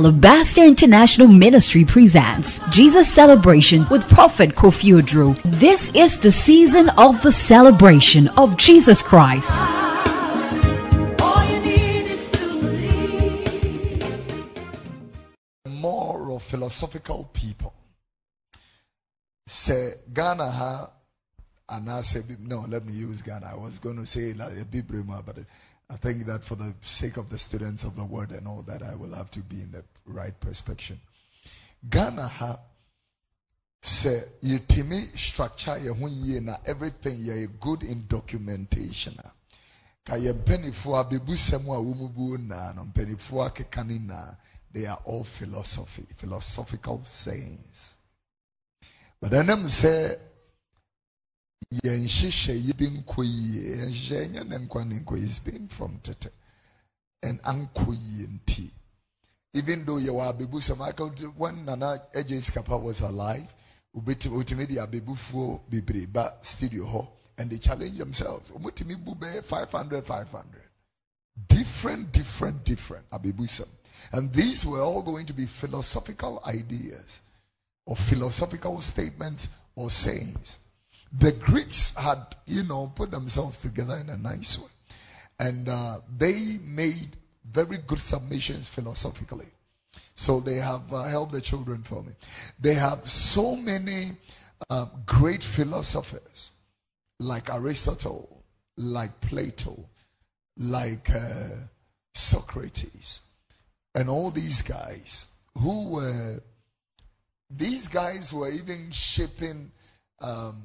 Alabaster International Ministry presents Jesus Celebration with Prophet Kofi Oduro. This is the season of the celebration of Jesus Christ. More of philosophical people. Say Ghana ha and I say no, let me use Ghana. I was going to say like a Bibrima, but I think that for the sake of the students of the word and all that, I will have to be in the right perspective. Ghana ha say yɛtumi structure yɛ ho yie na everything yɛ good in documentation a ka yɛ mpanyinfoɔ abɛbusɛm a wɔn na no mpanyinfoɔ akeka ne they are all philosophy philosophical sayings but ɛnam sɛ yɛn nhyehyɛ yi bi nkɔ yie nhyehyɛ nyɛ ne nkwa ne nkɔ is been from tete and ankɔ yie nti even though yɛwɔ abebu sɛm aka when nana agye sikapa was alive obetumi otumi de abebufuo bebree ba studio hɔ and they challenge themselves omutumi bu bɛyɛ five hundred five hundred. Different different different abebu sɛm and these were all going to be philosophical ideas or philosophical statements or sayings the Greeks had, you know, put themselves together in a nice way. And uh, they made very good submissions philosophically. So they have uh, helped the children for me. They have so many uh, great philosophers like Aristotle, like Plato, like uh, Socrates, and all these guys who were, these guys were even shaping um,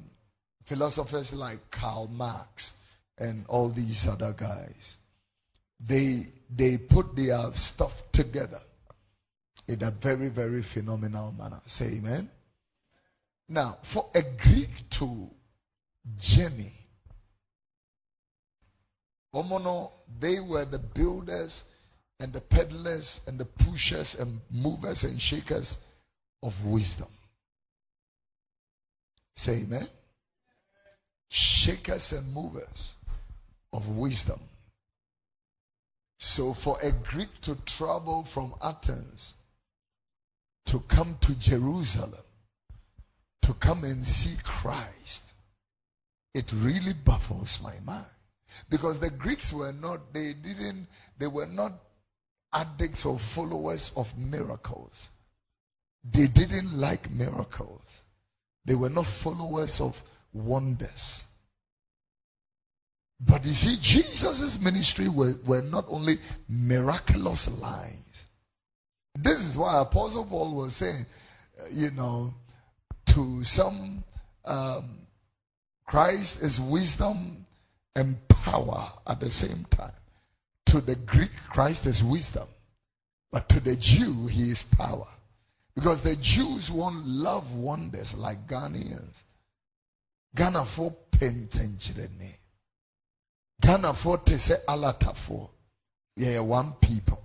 philosophers like Karl Marx and all these other guys, they they put their stuff together in a very, very phenomenal manner. Say amen. Now, for a Greek to journey, Omono, they were the builders and the peddlers and the pushers and movers and shakers of wisdom. Say amen shakers and movers of wisdom. So, for a Greek to travel from Athens to come to Jerusalem to come and see Christ, it really baffles my mind. Because the Greeks were not, they didn't, they were not addicts or followers of miracles. They didn't like miracles. They were not followers of wonders. But you see, Jesus' ministry were, were not only miraculous lines. This is why Apostle Paul was saying, uh, you know, to some, um, Christ is wisdom and power at the same time. To the Greek, Christ is wisdom. But to the Jew, he is power. Because the Jews won't love wonders like Ghanaians. Ghanafoɔ pɛ ntɛnkyerɛnne ghanafoɔ te sɛ alatafoɔ yɛyɛ one people.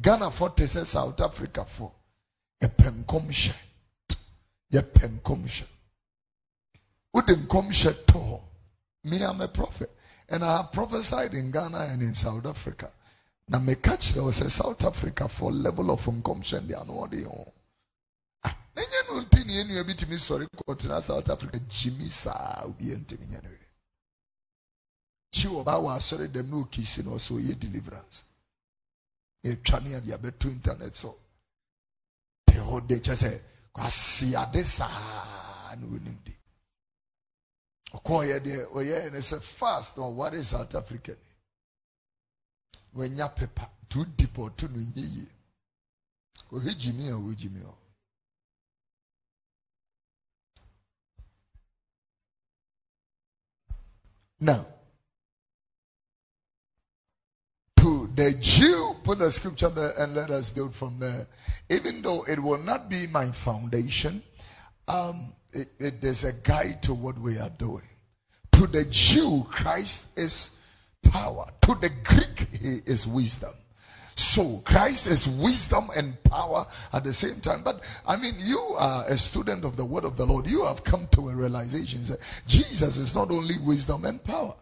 Ghanafoɔ te sɛ south africafoɔ yɛpɛ nkɔmhyɛ yɛpɛ nkɔmhyɛ wode nkɔmhyɛ tɔ hɔ me am a prophet. And i have prophesied in ghana and in south africa. Na meka kyerɛ wo sɛ south africa for level of nkɔmhyɛ de ano ɔde yɛ ho ɛnyɛ no nti ne yɛnua bi tumi sɔre kɔtena south africa gyimi saa obi ntimi nyɛ no. Kyi wɔ wɔ asɔre dɛm na okisi no ɔsɛ ɔyɛ deliverance. Yɛtwa ne ade abɛto internet so. Te hɔ de kyɛ sɛ kwasi ade saa na onim de ɔkɔɔyɛ deɛ ɔyɛ ne sɛ fast na ɔware south africa ni wɔanya pepa too deep ɔto no nyɛ yie ɔhwɛ gyimi a ɔwɔ gyimi hɔ Now, to the Jew, put the scripture there and let us build from there. Even though it will not be my foundation, um, it, it is a guide to what we are doing. To the Jew, Christ is power. To the Greek, he is wisdom. So Christ is wisdom and power at the same time. But I mean, you are a student of the word of the Lord. You have come to a realization that Jesus is not only wisdom and power.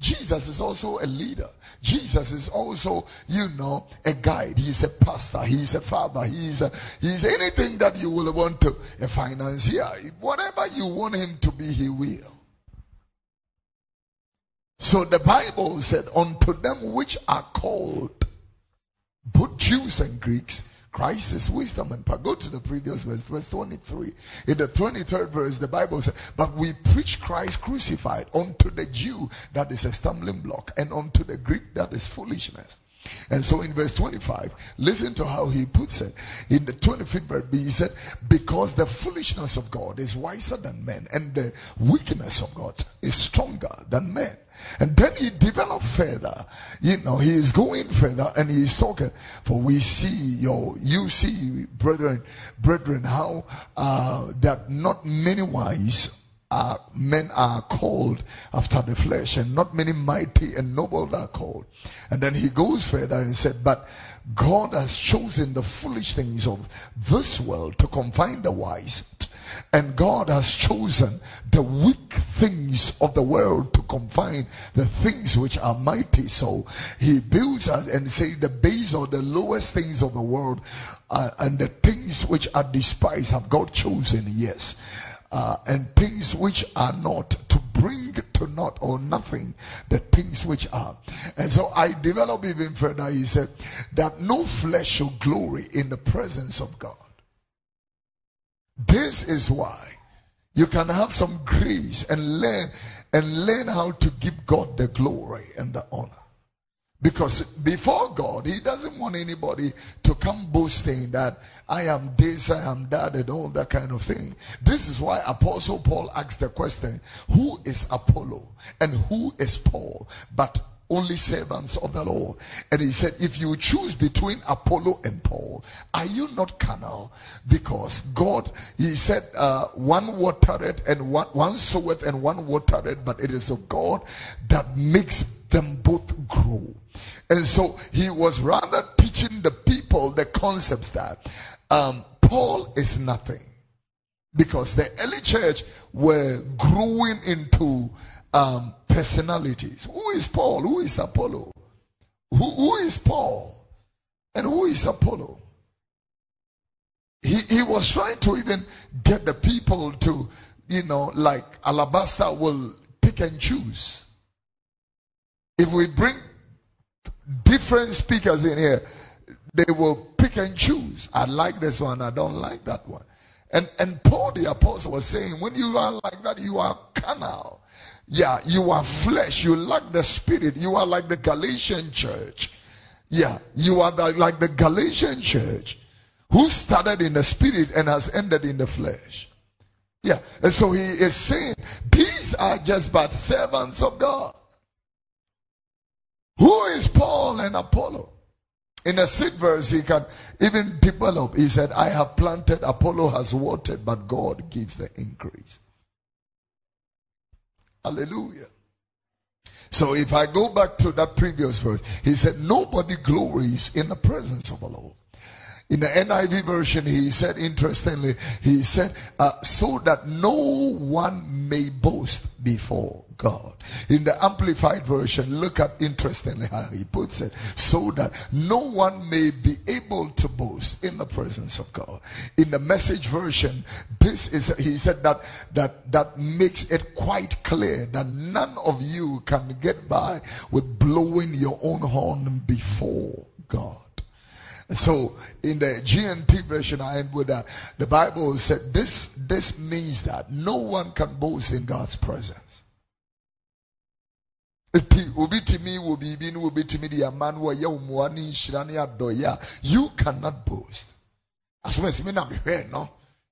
Jesus is also a leader. Jesus is also, you know, a guide. He's a pastor. He's a father. He's a, he's anything that you will want to, a financier. Whatever you want him to be, he will. So the Bible said, unto them which are called, both Jews and Greeks, Christ is wisdom and power. Go to the previous verse, verse 23. In the 23rd verse, the Bible says, But we preach Christ crucified unto the Jew that is a stumbling block, and unto the Greek that is foolishness. And so in verse 25, listen to how he puts it. In the 25th verse, he said, Because the foolishness of God is wiser than men, and the weakness of God is stronger than men. And then he developed further. You know, he is going further and he is talking. For we see your, you see, brethren, brethren, how uh, that not many wise are, men are called after the flesh, and not many mighty and noble are called. And then he goes further and said, But God has chosen the foolish things of this world to confine the wise and God has chosen the weak things of the world to confine the things which are mighty. So he builds us and say the base or the lowest things of the world uh, and the things which are despised have God chosen, yes. Uh, and things which are not to bring to naught or nothing the things which are. And so I develop even further. He said that no flesh shall glory in the presence of God. This is why you can have some grace and learn and learn how to give God the glory and the honor. Because before God, He doesn't want anybody to come boasting that I am this, I am that, and all that kind of thing. This is why Apostle Paul asked the question Who is Apollo and who is Paul? But only servants of the Lord. And he said, if you choose between Apollo and Paul, are you not carnal? Because God, he said, uh, one watered and one, one soweth and one watered, but it is of God that makes them both grow. And so he was rather teaching the people the concepts that um, Paul is nothing. Because the early church were growing into um, personalities. Who is Paul? Who is Apollo? Who, who is Paul? And who is Apollo? He, he was trying to even get the people to, you know, like Alabaster will pick and choose. If we bring different speakers in here, they will pick and choose. I like this one, I don't like that one. And, and Paul the apostle was saying, when you are like that, you are carnal. Yeah, you are flesh. You lack the spirit. You are like the Galatian church. Yeah, you are the, like the Galatian church who started in the spirit and has ended in the flesh. Yeah, and so he is saying these are just but servants of God. Who is Paul and Apollo? In a sixth verse, he can even develop. He said, I have planted, Apollo has watered, but God gives the increase. Hallelujah. So if I go back to that previous verse, he said, Nobody glories in the presence of the Lord. In the NIV version, he said, interestingly, he said, uh, so that no one may boast before God. In the Amplified version, look at interestingly how he puts it, so that no one may be able to boast in the presence of God. In the Message version, this is, he said that, that, that makes it quite clear that none of you can get by with blowing your own horn before God. So in the GNT version, I end with that. The Bible said this, this means that no one can boast in God's presence. Obi timi wo biribi no obi timi de ama no wɔyɛ nhyira you cannot boast. Asomasi mi na mehwɛ no?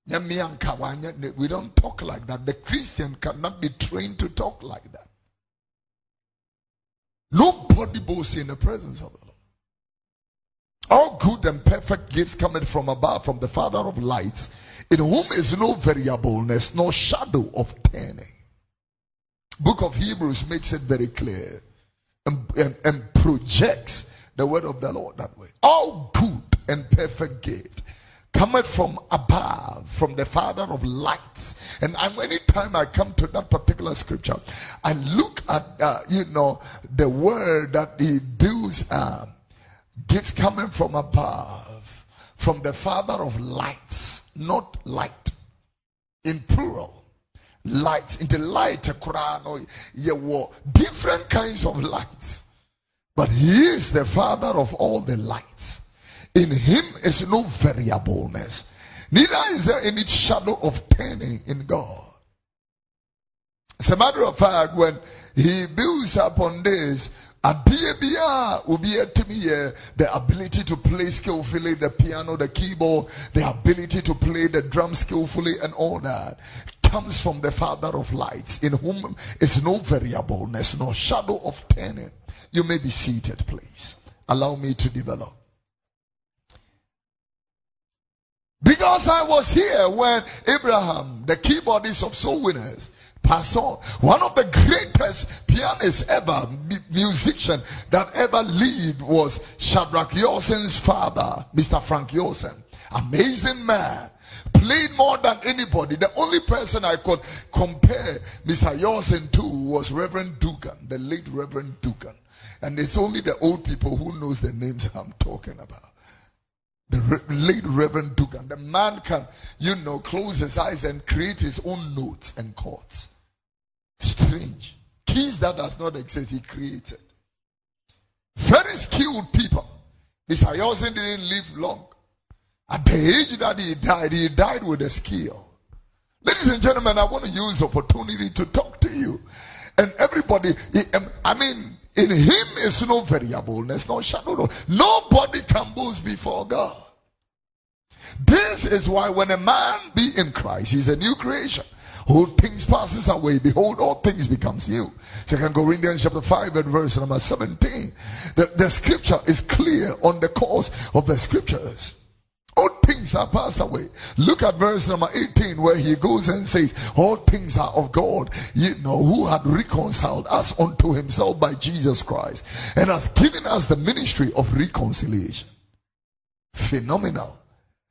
Nyɛ mmea nka wanyɛ we don't talk like that. The christian cannot be trained to talk like that. Nobody boasts in the presence of the lord. All good and perfect gifts coming from above, from the Father of lights, in whom is no variableness, no shadow of turning. Book of Hebrews makes it very clear and, and, and projects the word of the Lord that way. All good and perfect gift cometh from above, from the Father of lights. And I'm, anytime I come to that particular scripture, I look at, uh, you know, the word that he builds uh, gifts coming from above, from the Father of lights, not light, in plural. Lights, in the light, Quran, oh, or different kinds of lights. But he is the Father of all the lights. In him is no variableness. Neither is there any shadow of turning in God. As a matter of fact, when he builds upon this, a DBR will be a to me. the ability to play skillfully the piano, the keyboard, the ability to play the drum skillfully, and all that comes from the Father of lights, in whom is no variableness, no shadow of turning. You may be seated, please. Allow me to develop. Because I was here when Abraham, the keyboardist of Soul Winners, passed on. One of the greatest pianists ever, musician that ever lived was Shadrach Yorsen's father, Mr. Frank Yorsen. Amazing man. Played more than anybody. The only person I could compare Mr. Yorsen to was Reverend Dugan, the late Reverend Dugan. And it's only the old people who knows the names I'm talking about the re- late Reverend Dugan. The man can, you know, close his eyes and create his own notes and chords. Strange. Keys that does not exist, he created. Very skilled people. Mr. Yorsen didn't live long. At the age that he died, he died with a skill. Ladies and gentlemen, I want to use opportunity to talk to you. And everybody, um, I mean, in him is no variableness, no shadow. Nobody boast before God. This is why when a man be in Christ, he's a new creation. All things passes away. Behold, all things becomes new. Second Corinthians chapter 5 and verse number 17. The, the scripture is clear on the course of the scriptures. All things are passed away. Look at verse number 18 where he goes and says, All things are of God, you know, who had reconciled us unto himself by Jesus Christ and has given us the ministry of reconciliation. Phenomenal.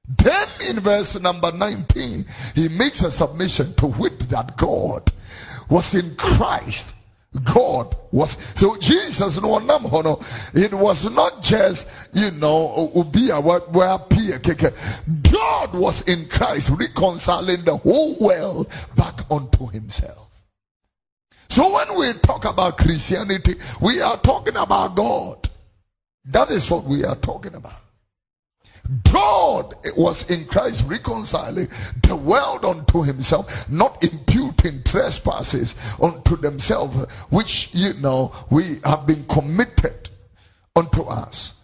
Then in verse number 19, he makes a submission to wit that God was in Christ God was. So Jesus no nam it was not just you know ubia what where God was in Christ reconciling the whole world back unto himself. So when we talk about Christianity we are talking about God. That is what we are talking about God was in Christ reconciling the world unto himself, not imputing trespasses unto themselves, which, you know, we have been committed unto us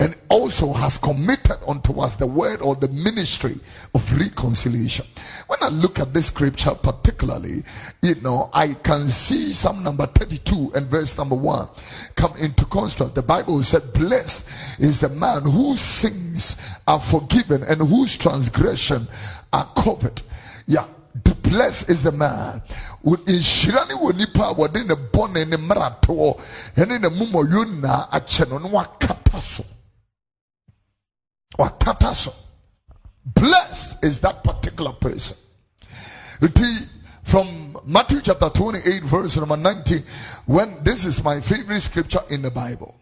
and also has committed unto us the word or the ministry of reconciliation. When I look at this scripture particularly, you know, I can see Psalm number 32 and verse number 1 come into construct. The Bible said, Blessed is the man whose sins are forgiven and whose transgression are covered. Yeah, the blessed is the man nhyira ne wɔ nipa a wɔde ne bɔne ne mmaratoɔ ɛne ne mumɔyo na akyɛ no na so Wakata Blessed is that particular person. From Matthew chapter 28, verse number 19, when this is my favorite scripture in the Bible.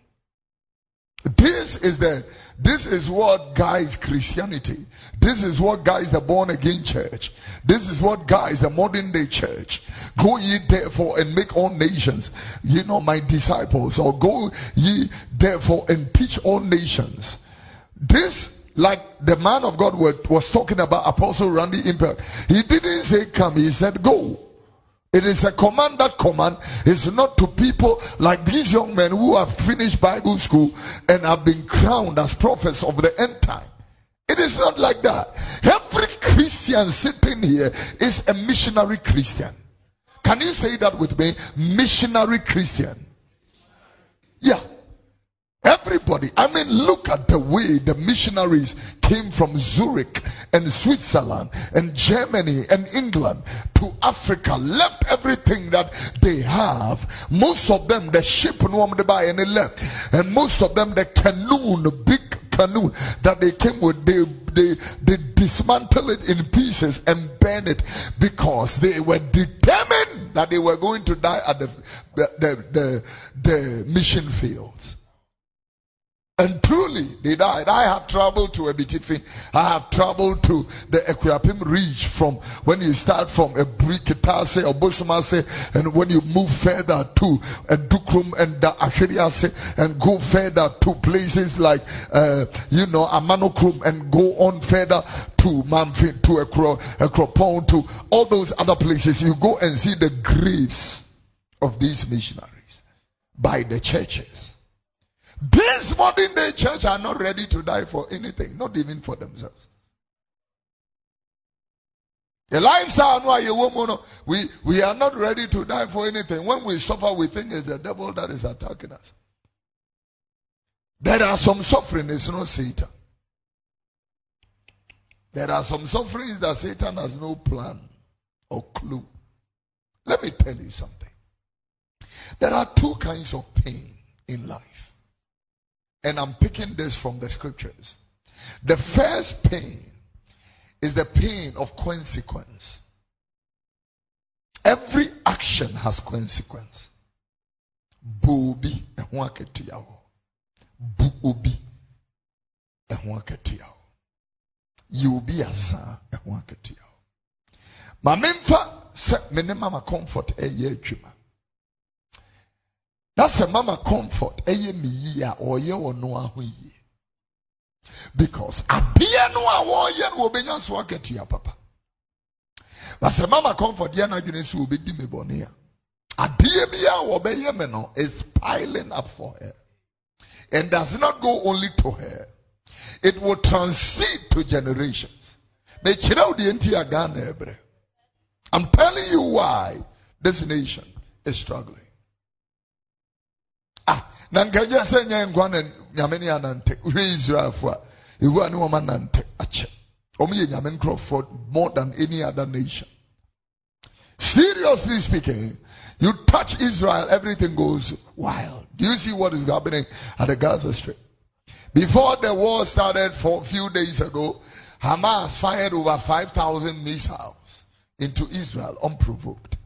This is the this is what guides Christianity. This is what guides the born again church. This is what guides the modern day church. Go ye therefore and make all nations, you know, my disciples, or go ye therefore and teach all nations. This, like the man of God was talking about, Apostle Randy Impact, he didn't say come, he said go. It is a command that command is not to people like these young men who have finished Bible school and have been crowned as prophets of the end time. It is not like that. Every Christian sitting here is a missionary Christian. Can you say that with me? Missionary Christian. Yeah. Everybody, I mean, look at the way the missionaries came from Zurich and Switzerland and Germany and England to Africa, left everything that they have. Most of them, the ship, no buy and they left, and most of them, the canoe, the big canoe that they came with, they, they, they dismantle it in pieces and burn it because they were determined that they were going to die at the, the, the, the, the mission fields. And truly, they died. I have traveled to Abetifi. I have traveled to the Akuapem Ridge from when you start from a Brikitase or Bosumase, and when you move further to a Dukrum and the and go further to places like, uh, you know, Amanokrom, and go on further to Mamfin, to Akropong, to all those other places. You go and see the graves of these missionaries by the churches. This modern day church are not ready to die for anything, not even for themselves. The lifestyle we we are not ready to die for anything. When we suffer, we think it's the devil that is attacking us. There are some suffering, it's not Satan. There are some sufferings that Satan has no plan or clue. Let me tell you something. There are two kinds of pain in life. And I'm picking this from the scriptures. The first pain is the pain of consequence. Every action has consequence. Bobi ehun aketua ho. Bu obi ehun aketua ho. You be asa ehun aketua ho. Ma memfa se me ne mama comfort eh, eye adwuma. Na sɛ mama comfort ɛyɛ me yie a ɔyɛ ɔno aho yie. Because adeɛ no a wɔreyɛ no wɔbɛnya so akatua papa. Na sɛ mama comfort yɛ n'adwene sɛ wɔbɛdi me bɔne a adeɛ bi a wɔbɛyɛ me no is piling up for her. And does not go only to her. It will transcend to generations. Mekyerɛ wo deɛ nti a ghana ɛbrɛ. I'm telling you why this nation is struggling na nkagye sɛ nyɛ nkwa na nyame ne anante. Hwɛ israelfo a ewu a ne wɔn anante akyɛ wɔn yɛ nyame nkurɔfoɔ more than any other nation. Seriously speaking you touch israel everything goes wild. Do you see what is happening at the gaza strip? Before the war started for a few days ago hamas fired over 5000 missiles into israel unprovoked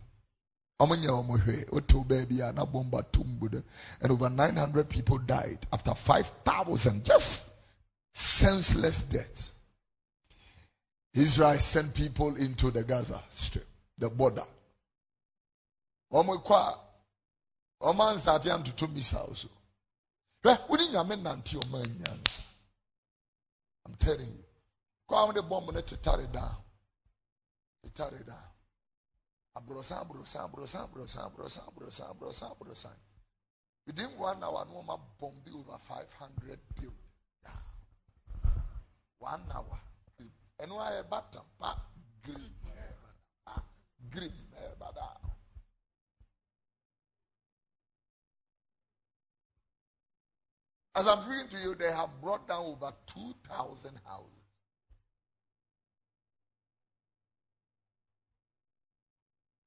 and over 900 people died after 5,000 just senseless deaths. Israel sent people into the Gaza Strip, the border. Omekwa, Oman started to two missiles. I'm telling you. On, the bomb, let it tear down. Tear down. Abrosan, abrosan, abrosan, abrosan, abrosan, abrosan, abrosan, abrosan. Within one hour, no more bomb over 500 build. One hour. And why a button? Green. Green. As I'm speaking to you, they have brought down over 2,000 houses.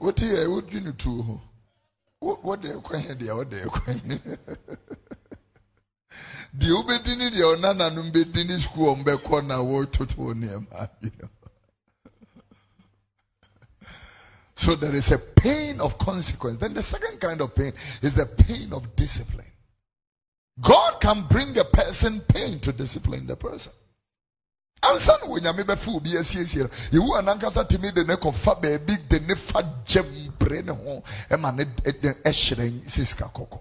wote yɛ wodwi no tuo ho wode ɛkwan deɛ wode ɛkwan deɛ wobɛdi ne deɛ ɔnananom bɛdi ne sukuu ɔm bɛkɔ na wɔtoto nneɛma you. So there is a pain of consequence. Then the second kind of pain is the pain of discipline. God can bring a person pain to discipline the person bɛfa obi asiesie no yewu anankasa tumi de ne kɔfa baabi de ne fa ne ho sisika kɔkɔɔ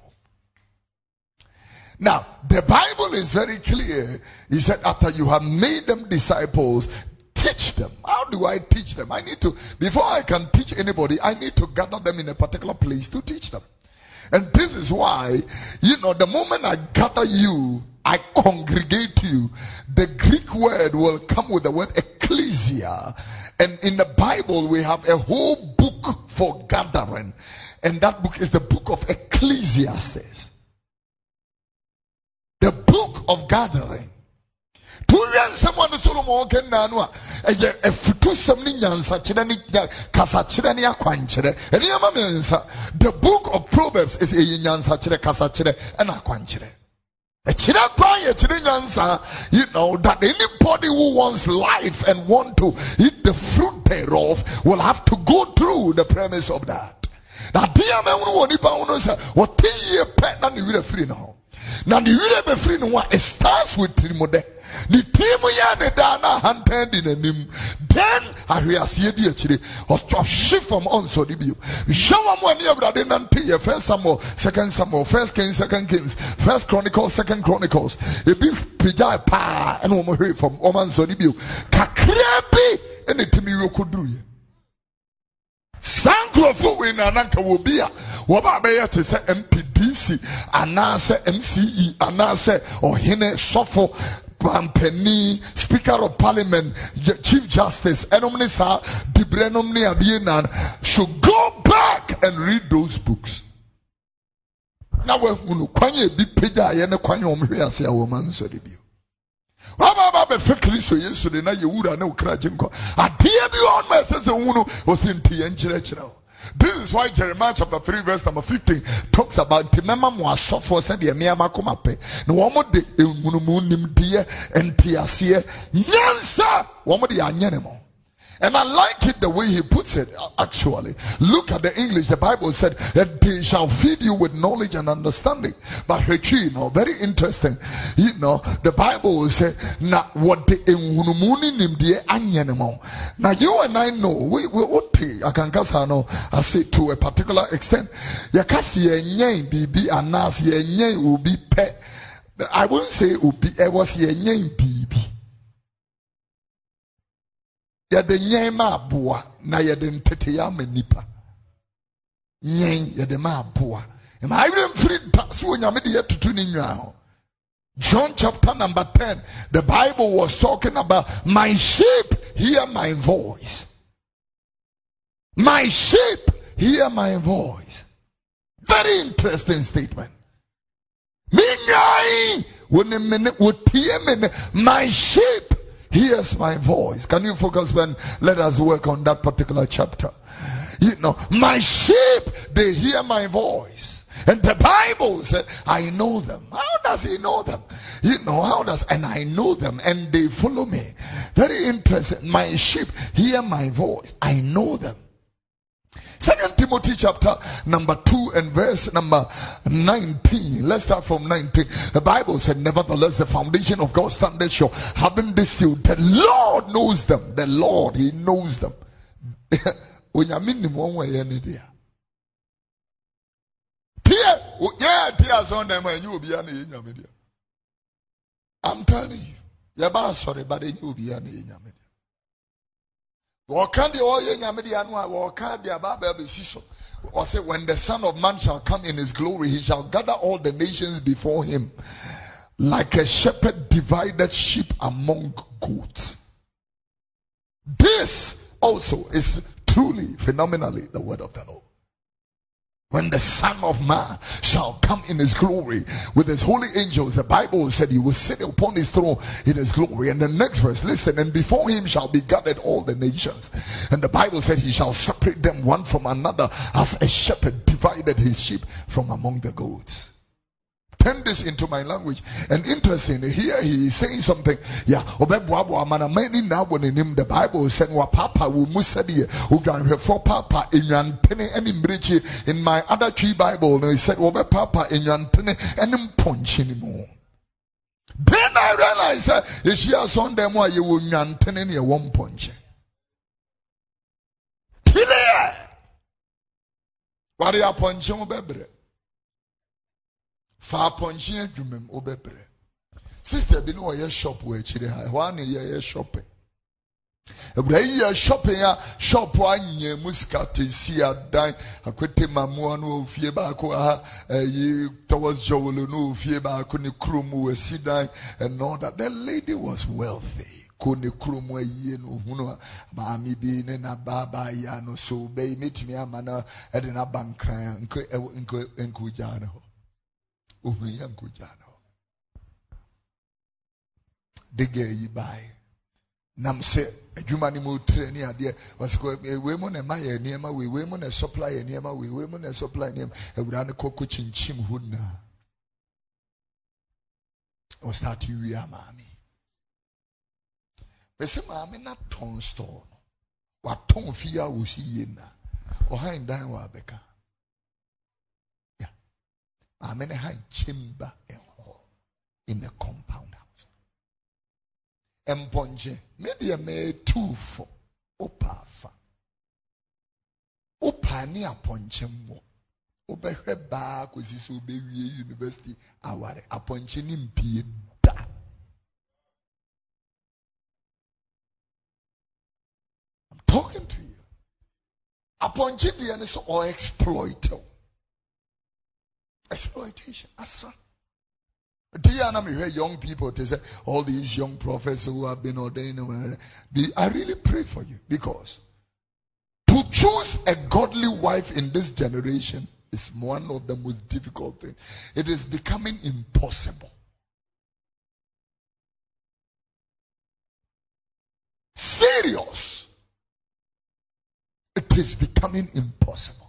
now the bible is very clear. He said after you have made them disciples teach them. How do i teach them? I need to before i can teach anybody i need to gather them in a particular place to teach them. And this is why, you know, the moment I gather you, I congregate you, the Greek word will come with the word ecclesia. And in the Bible, we have a whole book for gathering. And that book is the book of Ecclesiastes. The book of gathering. tuwia nsɛm a ne solomon no a nyansakyerɛ ne kasakyerɛ ne akwankyerɛ ɛnneɛma mmiɛnsa the book of proverbs is ɛyɛ nyansakyerɛ kasakyerɛ ɛna akwankyerɛ ɛkyerɛ paa yɛ kyerɛ nyansa. You know that anybody who wants life and want to eat the fruit thereof will have to go through the premise of that. Na adeɛ a mɛhono wɔ nipa ho no sɛ wɔte yie pɛ na ne werɛ firi ne ho werɛ bɛfiri ne ho a it starts with tirimodɛ ne tirim yɛ ne daa na ahantan di n'anim then i ahweaseɛ di akyire ɔhye fam ɔnsɔre bio hwɛ wɔn a ne awurade nante yɛ first samuel second samuel first kings second kings first chronicles second chronicles. Ebi pagya paa ɛna wɔn hwee fam wɔn ansɔre bio kakra bi ɛna timi wie kɔduru yɛ saa nkurɔfoɔ wei na ananka wɔ bi a wɔba bɛyɛ te mpdc anaasɛ mce anaasɛ ɔhene sɔfo pampani speaker of parliament chief justice ɛnom ne saa na should go back and read those books. Na wahunu kwan a ebi pagya a yɛ ne kwan a wɔn a waba ba bɛfɛ kristo yesu de na yɛwura ne wokra gye nkɔ bi wɔ hɔnom a ɛsɛ sɛ wohu no ɔsi nti yɛ wo. This is why Jeremiah chapter 3 verse number 15 talks about asɔfoɔ sɛdeɛ nneɛma koma pɛ. Na wɔn de ehunumu nimdeɛ nteaseɛ nyansa wɔn de and I like it the way he puts it, uh, actually. Look at the English. The Bible said that they shall feed you with knowledge and understanding. But you know, very interesting. You know, the Bible will say, na what the. Now you and I know, we, we, I can I say to a particular extent, yakasi bibi anas ubi pe. I won't say ubi, it was bibi yɛde nyɛn ma aboa na yɛde nteteyɛ ama nipa nyɛn yɛde ma aboa ɛma ayerɛ mfiri da so onyame de yɛtutu ne nwa ho John chapter number 10, the Bible was talking about my sheep hear my voice. My sheep hear my voice. Very interesting statement. My sheep hears my voice. Can you focus when let us work on that particular chapter? You know, my sheep, they hear my voice. And the Bible said, I know them. How does he know them? You know, how does, and I know them and they follow me. Very interesting. My sheep hear my voice. I know them. Second Timothy chapter number 2 and verse number 19. Let's start from 19. The Bible said, Nevertheless, the foundation of God standeth sure, having this seal. The Lord knows them. The Lord, He knows them. I'm telling you. You're sorry, but you will be when the son of man shall come in his glory he shall gather all the nations before him like a shepherd divided sheep among goats. This also is truly phenomenally the word of the lord when the Son of Man shall come in his glory with his holy angels, the Bible said he will sit upon his throne in his glory. And the next verse, listen, and before him shall be gathered all the nations. And the Bible said he shall separate them one from another as a shepherd divided his sheep from among the goats turn this into my language. And interesting, here he is saying something. Yeah, the Bible said, Wa papa will musadi, for papa in yantene any mrichi. In my other tree Bible, he said, Obe papa in yantene any punch anymore. Then I realized that if you are son them why you will near one punch. Clear. What are you punching, baby? Fa apɔnkye adwuma mu wobɛbrɛ. Sister bi ne ɔyɛ shop wɔ akyire ha. Ɛhɔ a yɛyɛ shopping. Awura yi yɛ shopping a shop anyɛ mu sika tesi adan akwete mamoa no ofie baako ha ɛyi towards jowolo no ofie baako ne kurom wɔ dan and all the lady was wealthy. Ko ne kurom ayie no ohunu maame bi ne na baabaa yi ano so bɛyi metumi ama no ɛde na ba nkran nko nko nko gyaa no hɔ ohunu yɛ nko gyaa no de yi baayi nam sɛ adwuma no mu tire ne adeɛ wɔsɛ wei mu na ɛma yɛ nneɛma wei wei mu na supply yɛ nneɛma wei wei mu na supply nneɛma awura no kɔkɔ kyinkyim hɔ nyinaa ɔstart wie a maame maame na tɔn no watɔn fie a wɔsi yie na ɔhan dan wɔ abɛka maame ne han chamber ɛhɔ in the compound mpɔnkye me deɛ meetuufo wopa afa wopa ne apɔnkye mmɔ wobɛhwɛ baa kɔsi sɛ wobɛwie university aware. Apɔnkye ne mpie da. I'm talking to you. Apɔnkye deɛ ne so ɔexploit exploitation asa we hear young people to say all these young prophets who have been ordained. Uh, I really pray for you because to choose a godly wife in this generation is one of the most difficult things. It is becoming impossible. Serious. It is becoming impossible.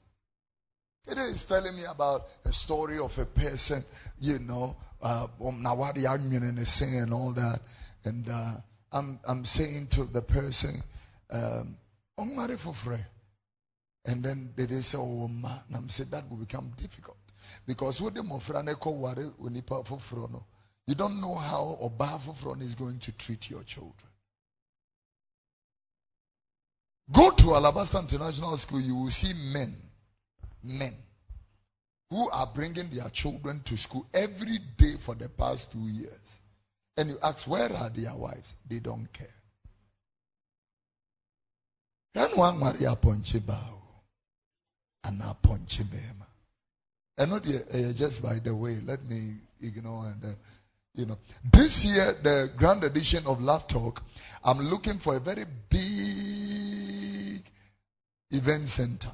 it is telling me about a story of a person, you know, uh, um, and singing and all that. And uh, I'm, I'm saying to the person, um, and then they say, oh, man. I'm saying that will become difficult. Because what the you don't know how Oba is going to treat your children. Go to Alabaster International School, you will see men men who are bringing their children to school every day for the past two years. And you ask, where are their wives? They don't care. Then one Maria Ponche Bao and a Ponche Bema. And not uh, just by the way, let me ignore and then, you know. This year, the grand edition of Love Talk, I'm looking for a very big event center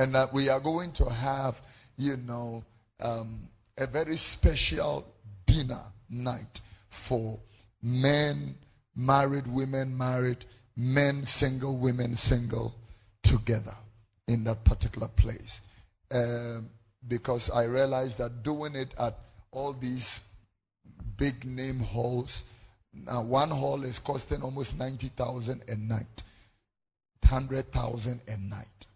and that we are going to have, you know, um, a very special dinner night for men, married, women, married, men, single, women, single, together in that particular place. Um, because I realized that doing it at all these big name halls, now one hall is costing almost 90,000 a night, 100,000 a night.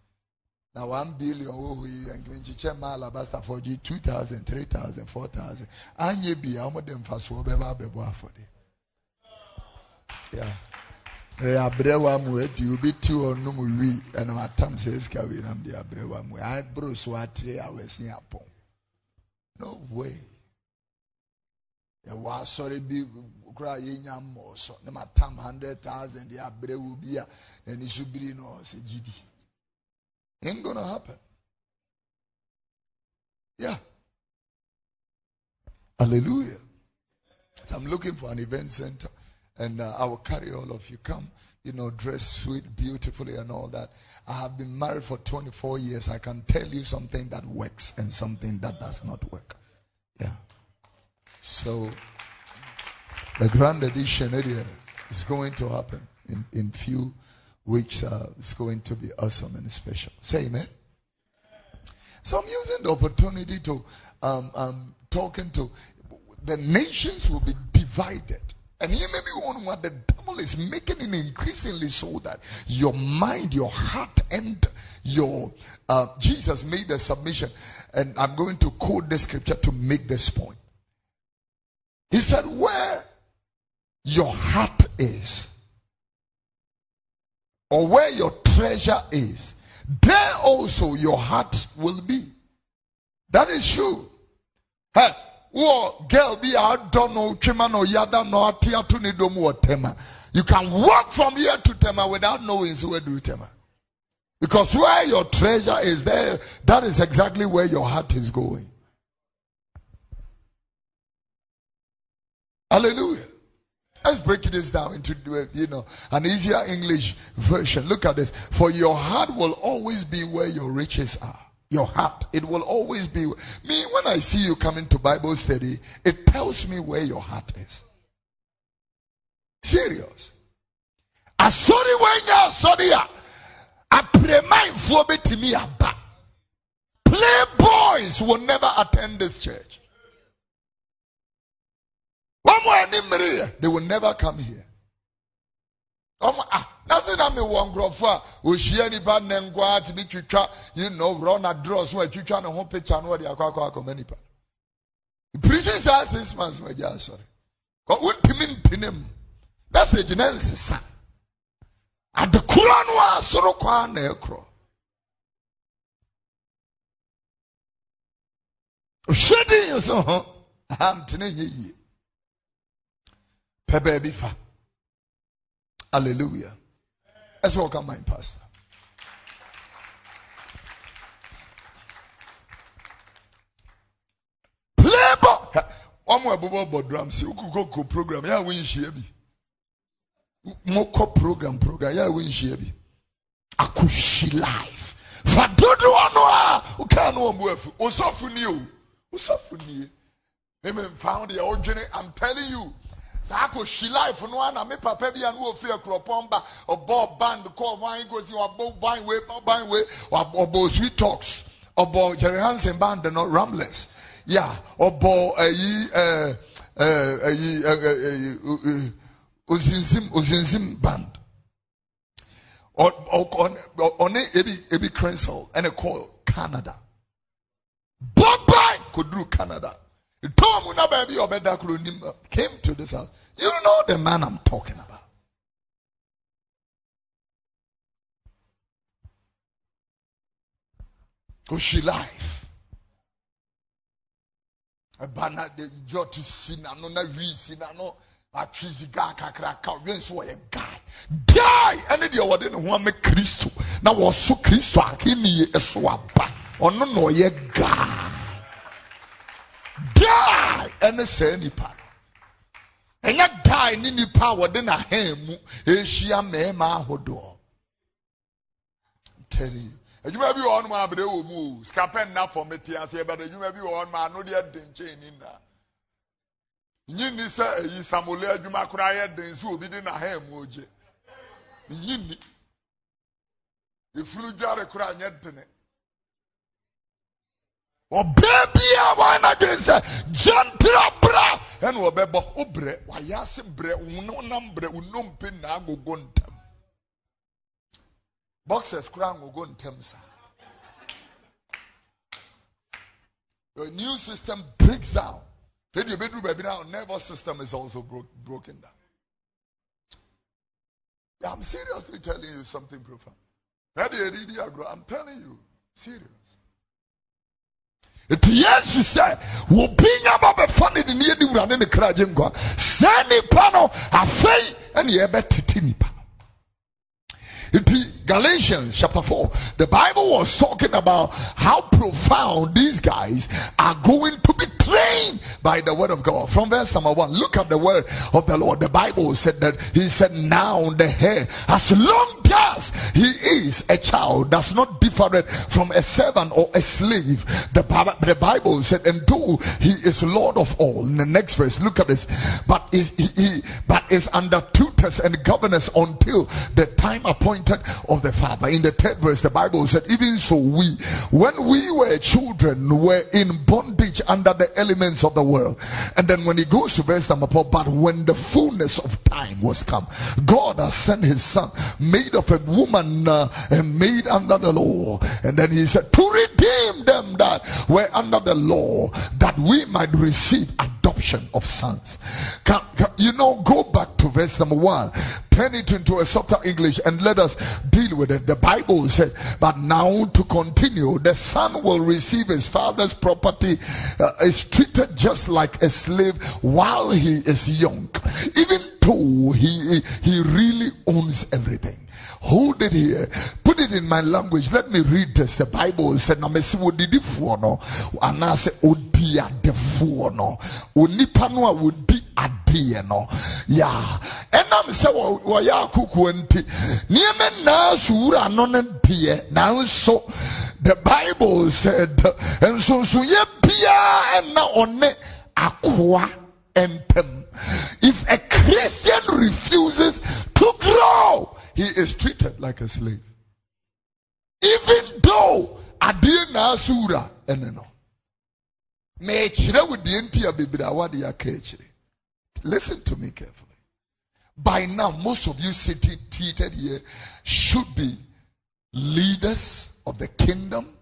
Now one billion oh and nkyekyɛ ma alabaster for gye two thousand three thousand four thousand. Anye bi a wɔn de nfa so bɛba abɛbɔ afɔde. Yeah. ɛyɛ abrɛwa mu edi obi ti hɔ nom wi ɛnam atam sɛ esika wi nam de abrɛwa mu aburo so atere a wɔasi apɔn no way. Yɛwɔ asɔre bi kura yɛnya mmɔɔ so. Ne ma tam hundred thousand de abrɛwo bi a n'ani so biri na ɔsɛ. Ain't going to happen. Yeah. Hallelujah. So I'm looking for an event center and uh, I will carry all of you. Come, you know, dress sweet, beautifully, and all that. I have been married for 24 years. I can tell you something that works and something that does not work. Yeah. So the grand edition area is going to happen in, in few which uh, is going to be awesome and special. Say amen. So I'm using the opportunity to um, um, talking to the nations will be divided. And you may be wondering what the devil is making it increasingly so that your mind, your heart, and your uh, Jesus made the submission. And I'm going to quote the scripture to make this point. He said, Where your heart is, or where your treasure is, there also your heart will be. That is true. Hey, wɔ girl adɔ no twema no yada no ate ato ne dom tema you can walk from here to tema without knowing where do tema because where your treasure is there that is exactly where your heart is going hallelujah Let's break this down into uh, you know an easier English version. Look at this. For your heart will always be where your riches are your heart. It will always be me. When I see you coming to Bible study, it tells me where your heart is. Serious. Asori wenya asori a apremainfoɔ betumi aba. Playboys will never attend this church. They will never come here. ah na sɛ na mewɔ nkurɔfoɔ a ɔhyia nipa nnɛ nkoa tumi twitwa. You know rɔna draw. So atwitwa ne ho picture no wɔde akɔ akɔ akɔma nipa preaching saa six months ma agya asɔre wontumi ntene mu. Message na nsesa adekora no a soro kwaa na ɛkorɔ ɔhwɛ din so ho aha yie pɛ baabi fa hallelujah Let's welcome my pastor. Playboy. More about drums. You could go program. Yeah, we share Moko program program. Yeah, we share Akushi life. Fadodo ano a uka no mu afu. Osofu ni o. Osofu ni. Amen. Found the original. I'm telling you saa akɔhyi life no ana me papa bi a no wɔfiri akuropɔn ba ɔbɔ band kɔɔ hwan gosi ɔbɔ ban wei ban wei ɔbɔ sweet talks. Ɔbɔ jerry hansen band no ramblers. Yeah ɔbɔ ɛyi ɛɛ ɛyi ɛyi osinsim osinsim band. Ɔne ebi ebi crensel ɛna kɔɔ canada. Bɔ ban kɔduru canada came to this house. You know the man I'm talking about. Oshi life. Bana de joti sina no na wi sina no atwi sika kakra ka wen so ye guy. Guy ene de wode ne ho am Kristo. Na wo so Kristo akini eso aba. Ono no ye guy die ɛne saa nipa no. Ɛnyɛ die ne nipa a wɔde n'ahan mu ehyia mmarima ahodoɔ. Tɛri adwuma bi wɔ hɔnom abere wɔ mu o. Sikapɛ nna fɔm ti ase ɛbɛrɛ adwuma bi wɔ hɔnom ano deɛ den nkyɛn ni nna. Nyi ni sɛ eyi samole adwuma koraa yɛ den si obi de n'ahan mu ogye. Nyi ni efunu dware koraa nyɛ dene. Wonompe na agogo ntam saa your nervous system breaks down. Then you now nervous system is also bro- broken down yeah, i'm seriously telling you something profound i'm telling you serious nti yesu sɛ wobi nya ba bɛfa ne de ne yɛdi wura ne ne kra gye nkwa. Saa nipa no afei ɛne yɛbɛtete nipa Galatians chapter 4, the Bible was talking about how profound these guys are going to be trained by the word of God. From verse number 1, look at the word of the Lord. The Bible said that He said, Now the heir, as long as he is a child, does not differ from a servant or a slave. The, the Bible said, And do he is Lord of all. In the next verse, look at this. But is he, he but is under tutors and governors until the time appointed the Father. In the third verse, the Bible said, even so we, when we were children, were in bondage under the elements of the world. And then when he goes to verse number four, but when the fullness of time was come, God has sent his son, made of a woman uh, and made under the law. And then he said, to redeem them that were under the law, that we might receive adoption of sons. You know, go back to verse number one turn it into a softer English and let us deal with it. The Bible said, but now to continue, the son will receive his father's property, uh, is treated just like a slave while he is young, even though he, he really owns everything. Hold it here. Eh, put it in my language. Let me read this. The Bible said, "Na mesi wodidi fuo no, anase odi adefuo no, onipa no a wodi adeɛ no, ya. Ɛnam sɛ wɔyɛ akukuo nti, nneɛma nyinaa so wura no ne deɛ, nanso the Bible said, nsonsoyɛ biara ɛna ɔne akoa ntam. If a Christian refuses to grow, he is treated like a slave. Even though adeɛ na asura ɛne no. Mɛkyerɛ wo deɛ nti. Listen to me carefully. By now, most of you sitting seated here should be leaders of the kingdom,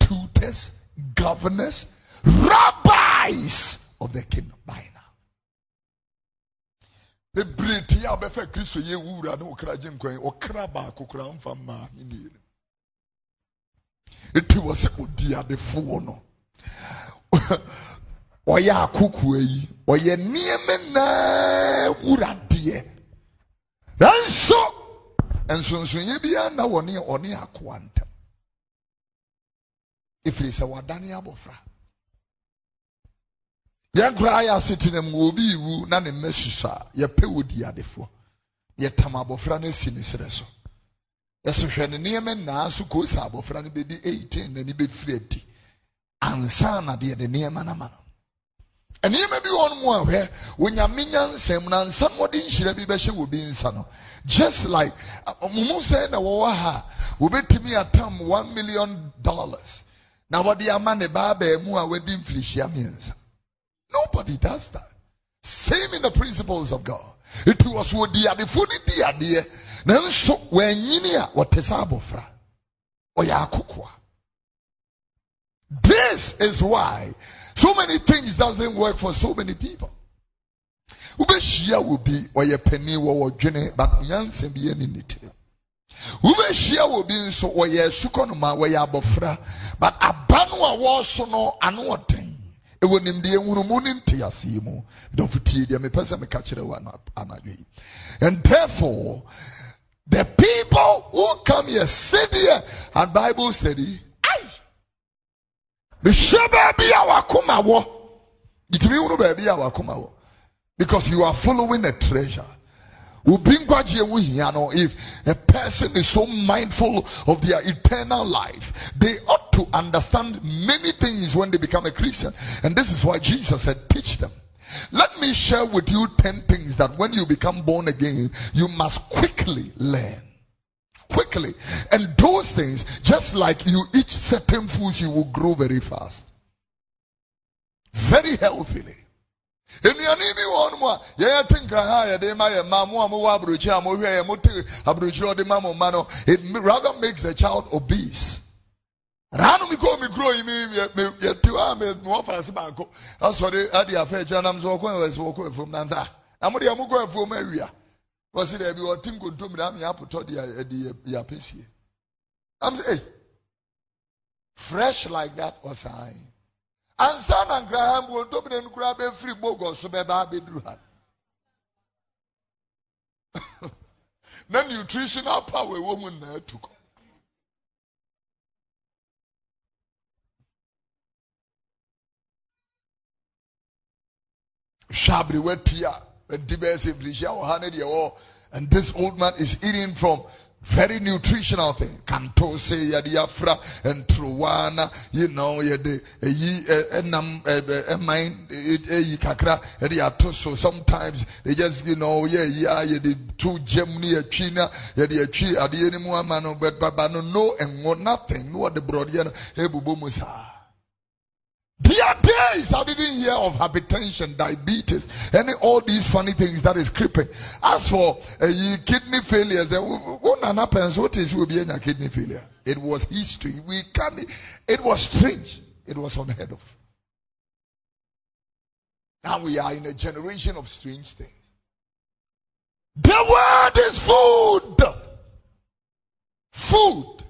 tutors, governors, rabbis of the kingdom by bebree tie a bɛfɛ kristo yɛ wura ne ɔkra gye nkwan. Ɔkra baako kora mfa mmaa no. Ɛti wɔ sɛ ɔdi adefoɔ no. Ɔyɛ akokoa yi ɔyɛ nneɛma naa wuradeɛ nanso nsonsoyɛ biara na wɔne ɔne akoa ntam. Ɛfiri sɛ wadane abɔfra. Yɛn koraa yɛ asetena mu obi iwu na ne mma susɔ a yɛpɛ wɔ di adefoɔ. Yɛtam abɔfra no asi ne serɛ so. Yɛsehwɛ ne nneɛma nyinaa so koosi abɔfra no bɛdi 18 na ne bɛfiri adi. Ansa na deɛ de nneɛma no ma no. Nneɛma bi wɔ no mu ahwɛ onyame nyansɛm na nsɛm wɔde nhyira bi bɛhyɛ wɔ bi nsa no. Just like mumu sɛ na wɔwɔ ha wɔbɛtumi atam one million dollars. Na wɔde ama ne baa mu a wɔadi mfirihyia mmiɛnsa Nobody does that. Same in the principles of God. It was what the adefo ni di adeɛ nanso wɔanyini a wɔte sɛ abɔfra ɔyɛ akokoa. This is why so many things doesn't work for so many people. Wobɛhyia wo bi ɔyɛ panin wɔ wɔdwene but nyansa bi ani ne tiri. Wobɛhyia wo bi nso ɔyɛ asukɔnoma wɔyɛ abɔfra but aba no a wɔso no ano ɔden ne mu deɛ mepɛ sɛ meka kyerɛ wo and therefore the people who come here sit here and bible study ai mehwɛ baabi a wakoma wɔ hunu baabi a wakoma wɔ because you are following a treasure if a person is so mindful of their eternal life, they ought to understand many things when they become a Christian. And this is why Jesus said, teach them. Let me share with you 10 things that when you become born again, you must quickly learn. Quickly. And those things, just like you eat certain foods, you will grow very fast. Very healthily nnuane bi wɔ hɔ a yɛyɛ te nkran a yɛde ma yɛ mma mo a mowɔ aburokyi a mohwɛ yɛ mote aburokyi ɔde ma mo mma no. It rather makes the child obese. Raano mi kɔ mi kuro yi mi a mi wɔ ase baako asɔre adi afɛ atwa nam so wɔkɔ so wɔkɔ efuom na nsa na mo deɛ mo kɔ awia wɔsi dɛbi wɔte nkontom na apotɔ de ɛdi yɛ apɛsie am hey fresh like that ɔsan ansa na nkraham wɔ ntomire no koraa bɛfiri bogos so bɛba abɛduru ha na nutritional power ɛwɔ mu nyinaa tu kɔ hwɛ aberewa ti wɔ and this old man is eating from very nutritional thing. Kanto say yadiafra and truwana, you know, yede yi enam emain eyi kakra yadi so sometimes they just you know yeah yeah yede two gemni achina yede achi ade ni mu ama but baba no no and nothing no the broad yen ebubo musa. Days I didn't hear of hypertension, diabetes, and all these funny things that is creeping. As for uh, kidney failures, uh, what happens? What is will be a kidney failure? It was history. We can. It was strange. It was unheard of. Now we are in a generation of strange things. The word is food. Food.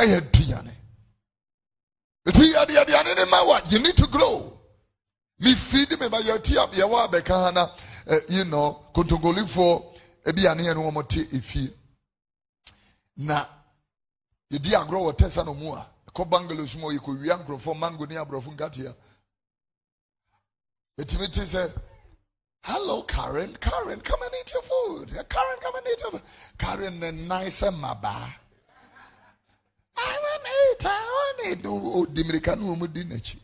I had you need to grow. Me feed me your tea up your bekana, eh, you know, kontogoli for ebiane and one more tea if you. Na, you dear grow a tessa no. Ko bungalows more, you could young grow for mango brofungatia. The Timothy said, Hello, Karen. Karen, come and eat your food. Karen, come and eat your food. Karen, the nicer maba. I want to eat. I want to eat. Oh, the American woman didn't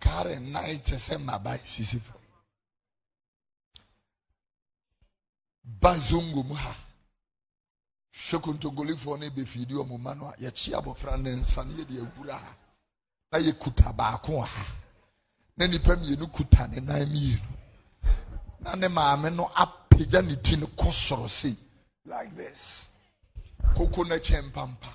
Karen night sɛ maba sisi fo bazongo mu ha hwɛ kontogolifoɔ no bɛfiidi ɔmo ma no a yɛkye abɔfra ne nsa no yɛde awura ha na yɛkuta baako ha na nipa mmienu kuta ne nan na ne maame no apagya ne ti no kɔ like this koko no kyɛ mpampa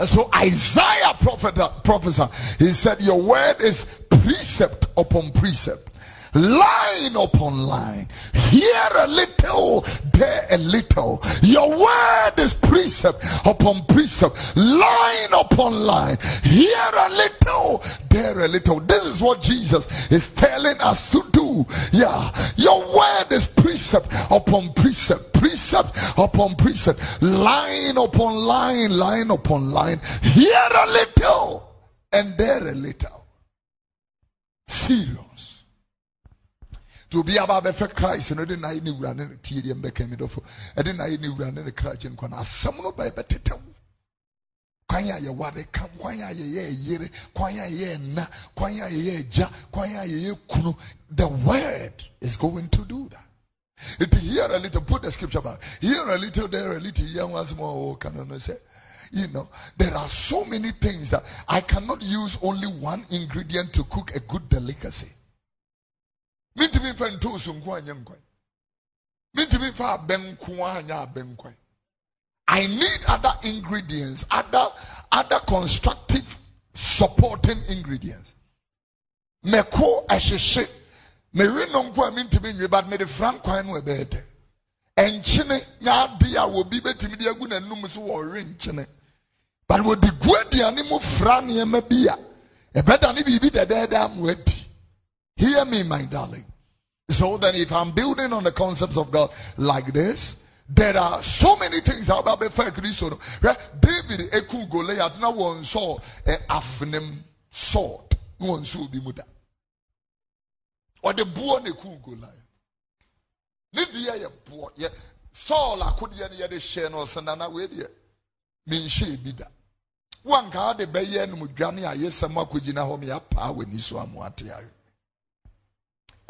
And so Isaiah prophet, prophesied, he said, Your word is precept upon precept line upon line. Here a little, there a little. Your word is precept upon precept, line upon line. Here a little, there a little. This is what Jesus is telling us to do. Yeah, your word is precept upon precept, precept upon precept, line upon line, line upon line. Here a little, and there a little. Serious nti obi aba abɛfɛ christ no de na ayɛ ne wura ne tie deɛ mbɛka mi dɔfo ɛde na ayɛ ne wura ne ne nkwa no asɛm no bɛyɛ bɛtetɛw kwan a yɛware ka kwan a yɛyɛ yere kwan a nna kwan a yɛyɛ agya kwan kunu. The word is going to do that. It here a little put the scripture back. Here a little there a little here once more oh, can I say? You know there are so many things that I cannot use only one ingredient to cook a good delicacy nko i need other ingredients other other constructive supporting ingredients. Mɛko ɛhyehyɛ mɛwi no nko a mintumi nwi but mɛde fra nkwan no ɛbɛyɛ dɛ nkyene nyɛ ade a obi bɛtumi de agu n'anum so wɔre nkyene but wɔde gu aduane mu fra nneɛma bi a ɛbɛda ne biribi Hear me, my darling. So then, if I'm building on the concepts of God like this, there are so many things about the fact David eku Goliath na one saw eh, a afnem sword. One saw be muda. Or the buo ne ku Goliath. Ne dia ye buo ye Saul akodi ye de share no sanana we dia. Min she bi da. Wan ka de beye no mudwane ayesam akogina ho me apa wani so amoate ayo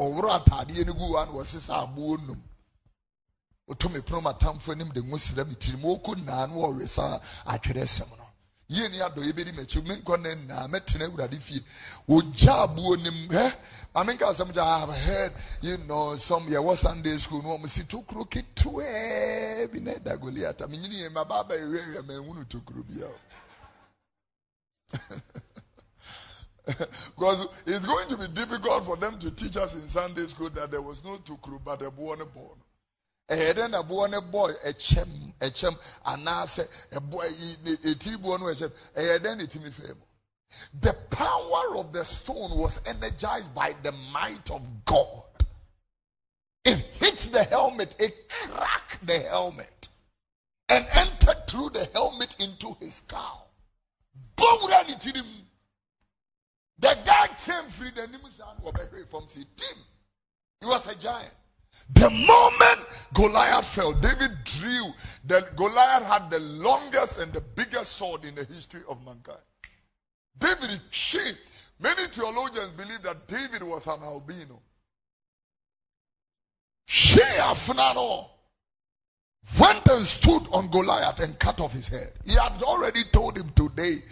ɔworo ataadeɛ no gu wa na wɔsesa aboɔ num otu me pono matamfo anim de ngo sira me tirim. Wɔkɔ nnaa saa atwerɛ sɛm no. Yie ni adɔ yɛ bɛdi m'akyi ne nnaa mɛtena awurade fie. Aboɔ nim hɛ? Gya I have heard you know some yɛwɔ Sunday school no wɔn si tokuro ketewaa bi na ɛda Goliata. Menyini yɛ ma baaba ɛhwɛhwɛ ma ehunu tokuro bi a because it's going to be difficult for them to teach us in Sunday school that there was no tukru but a born born. A then a born a boy, a chem, ɛkyɛm anaasɛ ɛboa etiri boɔ a ɛkyɛm ɛyɛ dɛn na etimi fɛ mu the power of the stone was energized by the might of God. It hit the helmet it cracked the helmet and entered through the helmet into his skull. Mu the guy came free the nimusa wɔbɛhwɛ from team he was a giant the moment Goliath fell, David drew that Goliath had the longest and the biggest sword in the history of mankind. David she many theologians believe that David was an albino. She Afnano went and stood on Goliath and cut off his head. He had already told him today,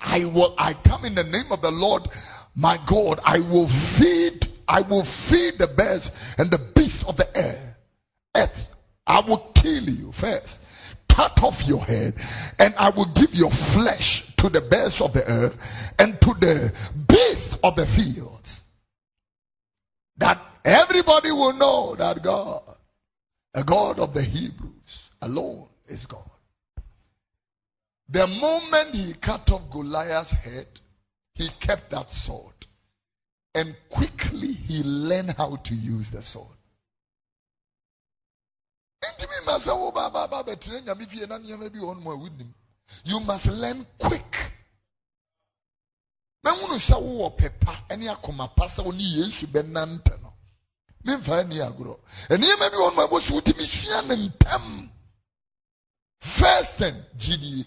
I will I come in the name of the Lord my God, I will feed I will feed the birds and the beasts of the air. Earth, I will kill you first, cut off your head, and I will give your flesh to the birds of the earth and to the beasts of the fields. That everybody will know that God, a God of the Hebrews, alone is God. The moment he cut off Goliath's head, he kept that sword. And quickly he learned how to use the sword. You must learn quick. mɛhunu sɛ wowɔ pepa ne akoma pa sɛ wo ne yesu bɛnante no memfa ani agorɔ nneɛma bi wɔ no ɛbɔ so wotumi sua ne ntam first thing gyidie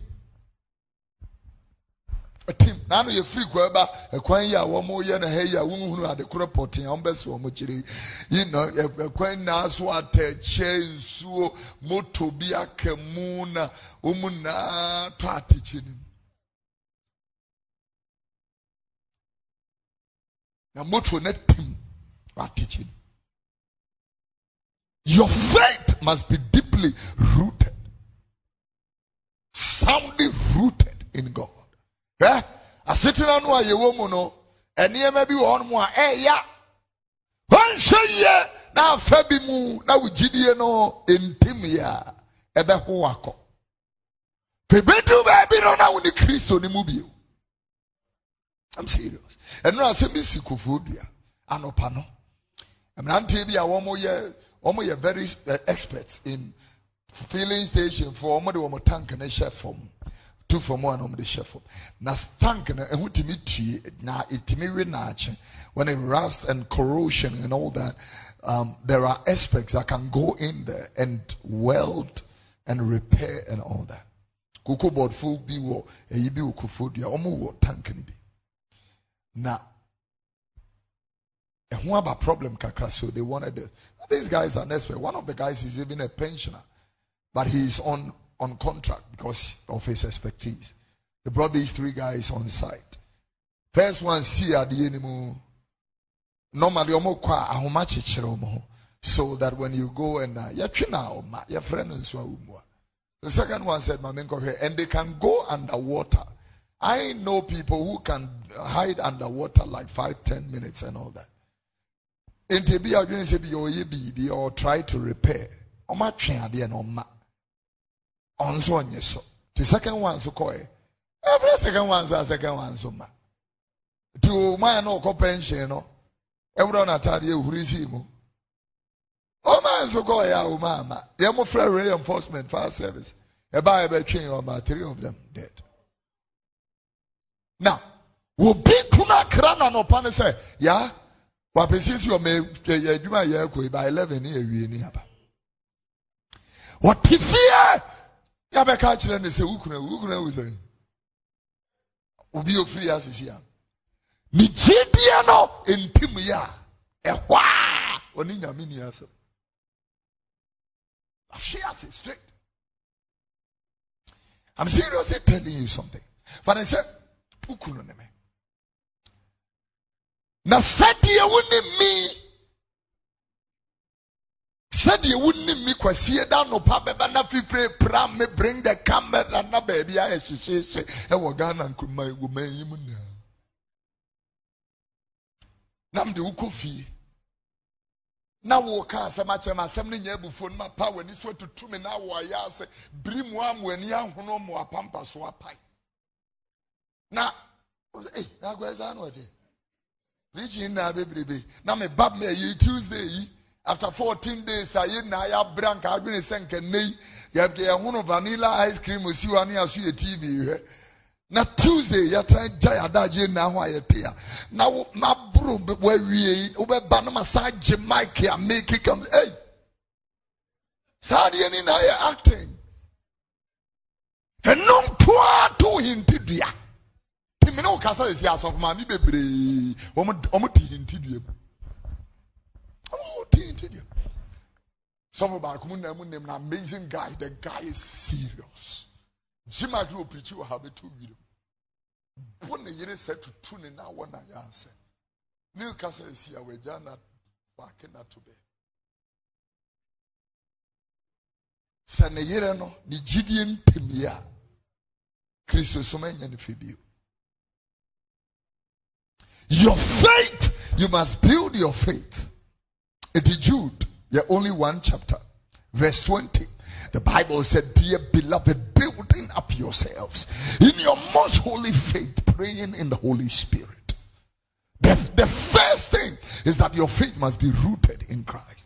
ɛtim naano yɛfiri kwa ba ɛkwan yi a wɔn yɛ no ha yi a wɔnhunu ade korɔ pɔtee a wɔbɛsɛ wɔn kyerɛ yi no ɛkwan naa so atɛkyɛ nsuo moto bi aka mu na wɔn naa tɔ atekyɛ no na moto na tim atekyɛ no your faith must be deeply rooted. Soundly rooted in God hwɛ? Asetena no a yɛwɔ mu no nneɛma bi wɔ a ɛɛya. Wɔnhwɛ yie na afa bi mu na wo gyidie no ntim yɛ a ɛbɛho akɔ pɛbɛdu baabi no na wo ne kristo ne mu bio. I'm serious. Ɛno asɛm bi si kofoɔ dua anɔpa no. Mmeranteɛ bi a wɔn yɛ wɔn yɛ very uh, experts in filling station for wɔn de wɔn tank no hyɛ fam tu fam a na wɔn de hyɛ fam na tank no ɛho tumi tue na etumi we when it rust and corrosion and all that um, there are aspects that can go in there and weld and repair and all that. Koko full bi wɔ ɛyi bi wɔ kofoɔ dua wɔn wɔ tank no bi na ɛho problem kakra so they wanted this these guys are expert one of the guys is even a pensioner but he's on on contract because of his expertise they brought these three guys on site first one see adeɛ anymore. normally ɔmo kɔ a ahoma ɔmo so that when you go and uh, yɛfrɛ no nso awo the second one said and they can go underwater I know people who can hide underwater like five, ten minutes and all that. Sɛ bi ɔyɛ biribi or try to repair. Ɔnso ɔnyɛ so. The second one so kɔɛ. Every second one so a second one so ma. Ti o maa na ɔkɔ pension no. Ɛwura n'ataadeɛ ehuri si mu. Ɔmaa nso kɔɛ a ɔmaa ama. Yɛn mo fɛ reinforcement fire service. Ɛbaa yɛ bɛ twe ɔmaa three of them dead. Now, obi kuna kra na nɔpa ne sɛ ya wapɛsi si ɔmɛ yɛ adwuma yɛ kɔ ba eleven ne ewie ne aba wɔte fie yabɛka kyerɛ ne sɛ wukuna wukuna wusɛn obi ofiri asisi a ne gyidie no ntim yɛ a ɛhɔ a ɔne nyame ni asɛm ahwe ase straight. I'm seriously telling you something. But i said wokunu ne me na sɛdeɛ wo ne me sɛdeɛ wonim me kwasie da nopa bɛba na fifire pra me bring the camera and na baabi ayɛ hyehyehye ɛwɔ ghana nkuruma wɔ man yi mu nyinaa. Na mede wokɔ fie. Na woka asɛm akyerɛ m asɛm no nyɛ abufuo no mapa w'ani so atutu me na wɔayɛ ase. Biri mu a mo ani ahono mo apampa so apae. Na eh, agɔɛ saa na ɔgye. Preaching na bebrebe. Na me ba me yi tuesday after 14 days ayi na ya bra nka adwene sɛ nka yɛ yɛhono vanilla ice cream osi wa ne aso yɛ tv hwɛ na tuesday yɛtɛn gya yɛadagye na ho a yɛte a na wo maboro wawie yi wobɛba no ma saa gye mic a make kam ei saa adeɛ ni na yɛ acting. Ɛno ntoa to hintidua tìmí náà kasa esi asɔfo maame bebree wɔn wɔn ti hintidua mu wɔn ti hintidua sɔfo baako mu nam nam na amazing guy the guy is serious. Jima kiri opirikyi wɔ ha bɛtu video. Yere sɛ tutu ne na wɔ na yɛ asɛ ne kasa esi a wɔagya na baake to bɛɛ sɛ ne yere no ne gyidie ntɛmie a your faith you must build your faith it is jude yeah only one chapter verse 20 the bible said dear beloved building up yourselves in your most holy faith praying in the holy spirit the, the first thing is that your faith must be rooted in christ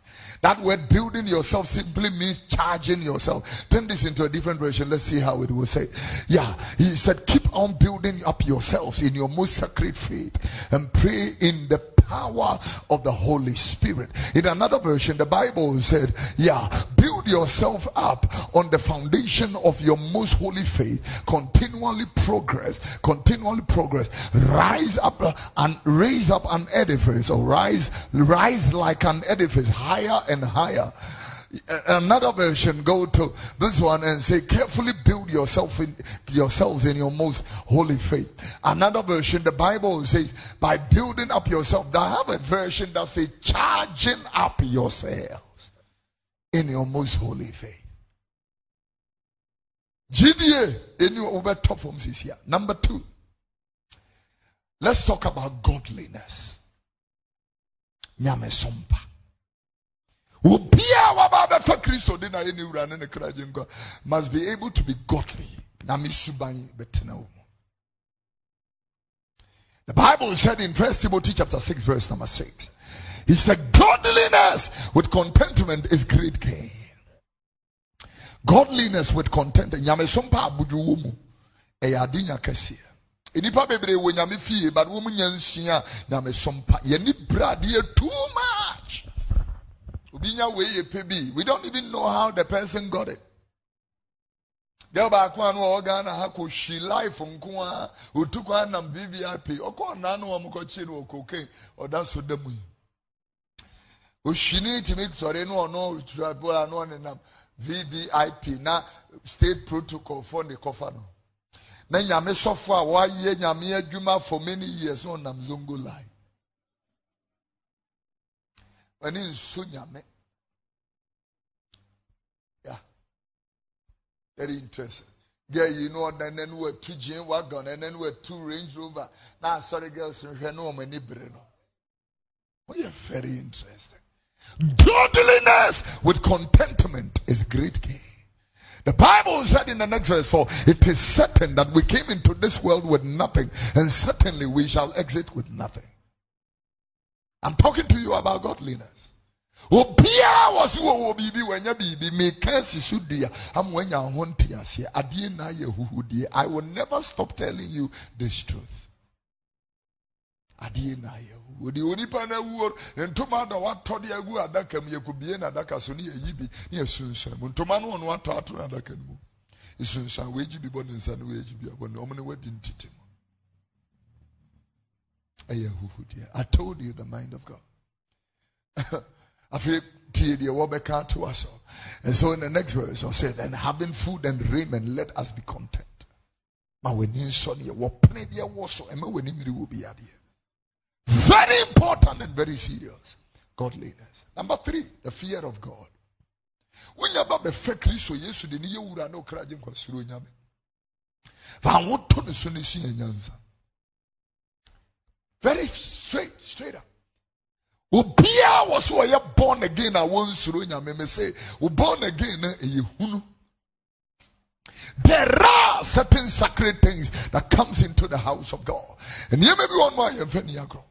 that word building yourself simply means charging yourself. Turn this into a different version. Let's see how it will say. Yeah, he said, keep on building up yourselves in your most sacred faith and pray in the power of the Holy Spirit. In another version, the Bible said, yeah, build yourself up on the foundation of your most holy faith. Continually progress, continually progress. Rise up and raise up an edifice or rise, rise like an edifice higher and higher another version go to this one and say carefully build yourself in yourselves in your most holy faith. Another version the bible says by building up yourself i have a version that says charging up yourselves in your most holy faith. Gda any over top from this here. Number two let's talk about godliness. Obiara must be able to be godly. The bible said in first timothy chapter 6 verse number 6 he said godliness with contentment is great gain. Godliness with contentment nnipa bebree wɔ nyame fie but wɔn mu nya nsua nyamesom pa yɛni bradeɛ too much we don't even know how the person got it. Girl baako ano wɔ Ghana ha kɔ hwi life nko a otu kwan nam VVIP ɔkɔ ɔnaa no wɔn no wɔ ɔda so da mu yi. Ohwi ne tìmi sɔre no ɔno turabɔ ano ɔnenam VVIP na state protocol fɔ ne kɔfa no. Na nyame sɔfo a wɔayɛ nyame adwuma for many years no ɔnam zongo line. Ani nso nyame. Yeah. Very interesting. Girl, you know, and then we two G wagon, we two Range Rover. Now, sorry, girls, we know many breno. Oh, yeah, very interesting. Godliness with contentment is great gain. The Bible said in the next verse, For it is certain that we came into this world with nothing, and certainly we shall exit with nothing. I'm talking to you about godliness. obiara wɔ so wɔ wɔ biribi wɔnya biribi meka si so dua ama wɔanya ho nte aseɛ adeɛ na ayɛ huhudeɛ i will never stop telling you this truth. Adeɛ na ayɛ huhudeɛ onipa no awuo ne ntoma da watɔ de agu adaka mu yɛkɔbie na adaka so ne yɛyi bi ne yɛsunsuan mu. Ntoma no ɔno watɔ ato no adaka no mu. Ɛsunsuan wɔagyi bi bɔ ne nsa no wɔagyi bi abɔ ne ɔmo ne wadi ntete mu i told you the mind of god. Afei tie deɛ wɔbɛka to us and so in the next verse i'll say then having food and raiment let us be content. Ma w'ani nsɔ neɛ wɔpene deɛ wɔ so ɛma w'ani mmiri wɔ bi adeɛ very important and very serious. Godliness number three the fear of god. Wonya ba bɛfɛ kristo yesu de ne yɛ wura ne ɔkra gye nkwasoro nyame. Fa ne ne yɛ nyansa very straight straight up. Obiara wɔ so ɔyɛ born again a wɔnsuro nyame me se wo born again no ɛyɛ hunu. There are certain sacred things that comes into the house of God. And you may be one more ni agorɔ.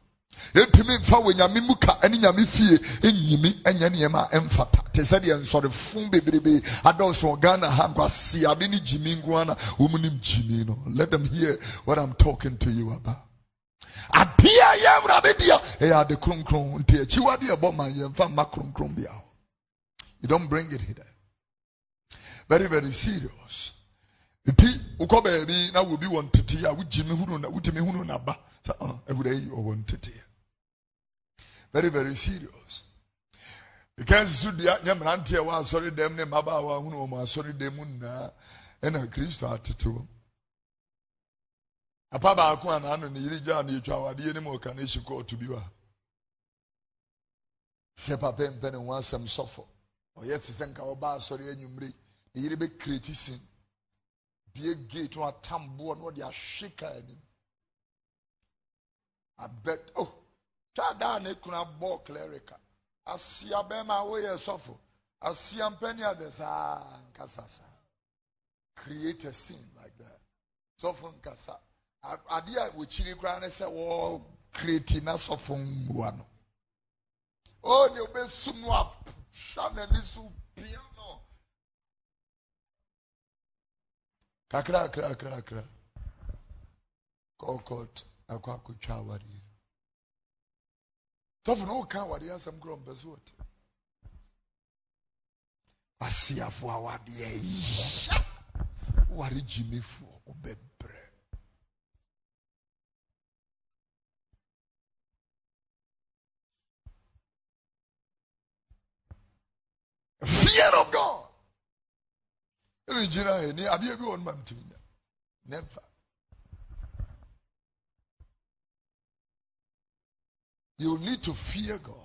Yɛntumi mfa wɔ nyame mu ka ne nyame fie nyimi nyɛ nneɛma a ɛmfata te sɛ deɛ nsɔrefo bebrebe adɔɔso ghana ha nkwase ade ne gyimi nko na wɔmu let them hear what i'm talking to you about adeɛ yɛ awurade deɛ ɛyɛ ade kronkron nti akyiwade ɛbɔ ma yɛmfa mma kronkron bia you don't bring it here. Very very serious. Nti wokɔ baabi na wobi wɔ ntete a wogyimi hunu na wotumi hunu naba sɛ awura ah, yi ɔwɔ ntete very very serious. Because so dua nyɛ mmeranteɛ wɔ asɔre dɛm ne mmabaawa hunu wɔn asɔre dɛm mu nyinaa ɛna kristo atete wɔm apa baako a n'ano ne yere gyaa ne etwa awadeɛ ne mu ɔka ne ehyi kɔɔto bi wa? Hwɛ papa mpɛ ne ho asɛm sɔfo. Ɔyɛ te sɛ nka ɔba asɔre enyimire ne yere bɛ kireti sin. Bie gate no atam boɔ na ɔde ahwe kaa anim. Abɛt oh! Twa daa ne kunu abɔ clerical asia bɛrima a woyɛ sɔfo. Asia mpɛni ade saa nkasa saa. Create a scene like that. Sɔfo nkasa. Adeɛ a wɔkyiri koraa ne sɛ wɔ create na sɔfo mmua no. O ne obɛsum no ahwa n'ani so pia kakra kakra kakra kakra. Kɔɔkɔt akɔ akɔtwa awadeɛ tɔfo no woka awadeɛ asɛm korɔ mpɛ so wɔte. Asiafo awadeɛ ya ware gyimifoɔ. Fear of god. Never. You need to fear god.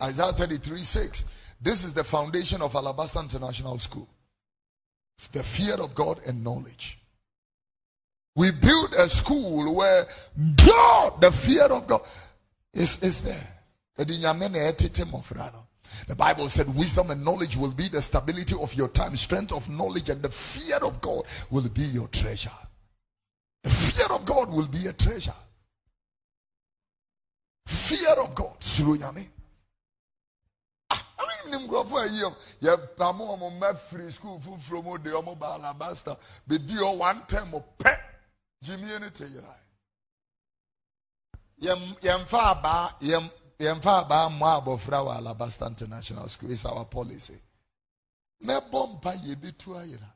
Isaiah 33 6 this is the foundation of alabaster international school. The fear of god and knowledge. We build a school where god the fear of god is, is there the Bible said wisdom and knowledge will be the stability of your time. Strength of knowledge and the fear of God will be your treasure. The fear of God will be a treasure. Fear of God. Ah, ba yɛmfa abaa mmɔ abɔfra wɔ alabaster international school. Is our policy. Mɛbɔ mpa yɛbɛtu ayera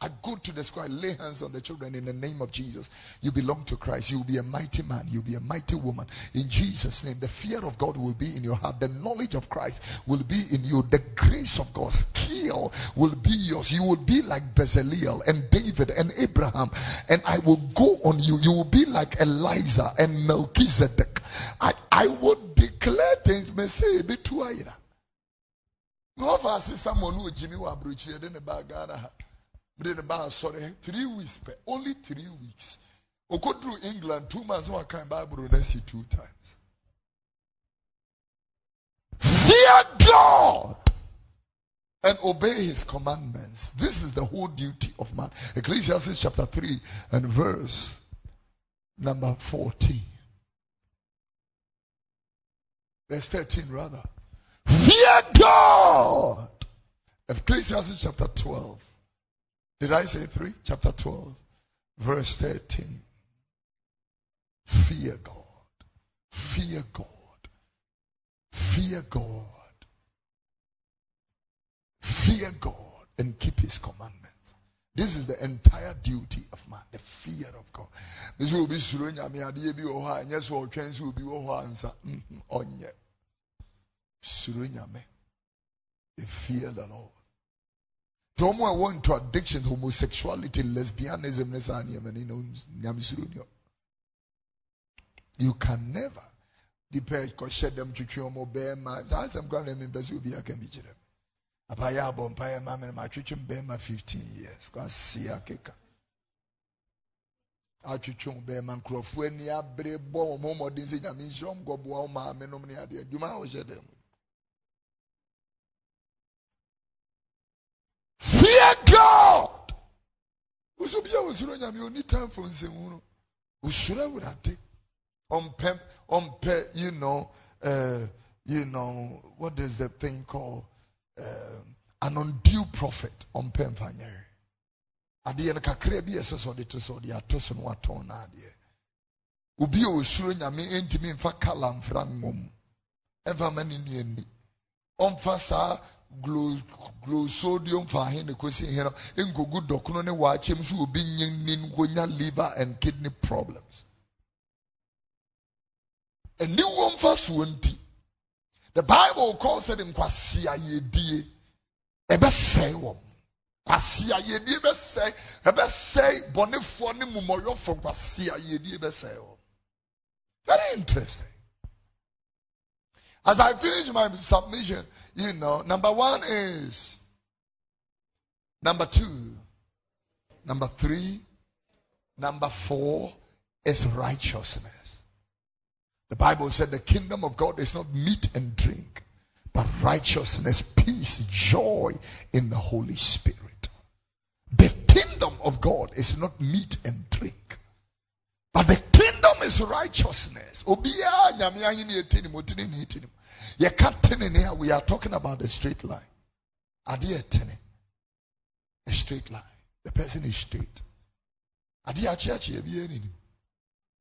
I go to the I lay hands on the children in the name of Jesus. You belong to Christ. You'll be a mighty man. You'll be a mighty woman. In Jesus' name, the fear of God will be in your heart. The knowledge of Christ will be in you. The grace of God, skill will be yours. You will be like Bezaleel and David and Abraham. And I will go on you. You will be like Eliza and Melchizedek. I, I will declare things. May say n'ofe asị samuel ojimi wɔ aburokyire de ne ba ghana. Ha de ne ba asɔre three weeks only three weeks. Okoduru england two months na wakan bible na si two times. Fear god! And obey his commandments. This is the whole duty of man. Ecclesiastes chapter 3 and verse number 14 verse 13 rather Fear God. Ecclesiastes chapter 12. Did I say 3? Chapter 12, verse 13. Fear God. Fear God. Fear God. Fear God and keep his commandments. This is the entire duty of man, the fear of God. This will be bi oha, and yes, or will be oha mm-hmm, Onye. Nyame. Fear the Lord. Want to addiction, homosexuality, lesbianism, and surunya. you can never. nipa kɔhyɛ dɛm twitwi ɔmo bɛrima saa asɛm kora na mempɛ sɛ obi aka bi kyerɛ m abayɛ abɔ mpaeɛ ma me no matwitwi m bɛrima 15 years kwasi akeka atwitwi m bɛrima nkurɔfoɔ ani abere bɔ wɔn mmɔden sɛ nyame nhyira ɔm gɔboa wo maame nom ne adeɛ adwuma a god woso bia wosuro nyame ɔni time for nsɛmhunu osuro awurade ɔmpɛ you know uh, you know what is the thing called uh, an undue profit. Ɔmpɛ mfa nyɛre adeɛ no kakra bi ɛsɛ sɛ ɔde to sɛ ɔde ato so no watɔn no adeɛ obi a osuro nyame mfa kala mfra nwom ɛmfa ma ne nua ni ɔmfa saa glosodium fa ahe ne kɔsi he no nkogu dɔkono ne waakyɛm so obi nye ni nkonya liver and kidney problems. Aniwɔ mfa soɔ nti the bible calls it nkwaseayɛdie ɛbɛsɛe wɔm kwaseayɛdie bɛsɛe ɛbɛsɛe bɔnefoɔ ne mmomɔyɔfo kwaseayɛdie bɛsɛe wɔm very interesting. As i finish my submission you know, number one is number two, number three, number four is righteousness. The Bible said the kingdom of God is not meat and drink, but righteousness, peace, joy in the Holy Spirit. The kingdom of God is not meat and drink, but the kingdom is righteousness yɛka tenene here. we are talking about a straight line adeɛ tene a straight line the person is straight akyeakyea bi anim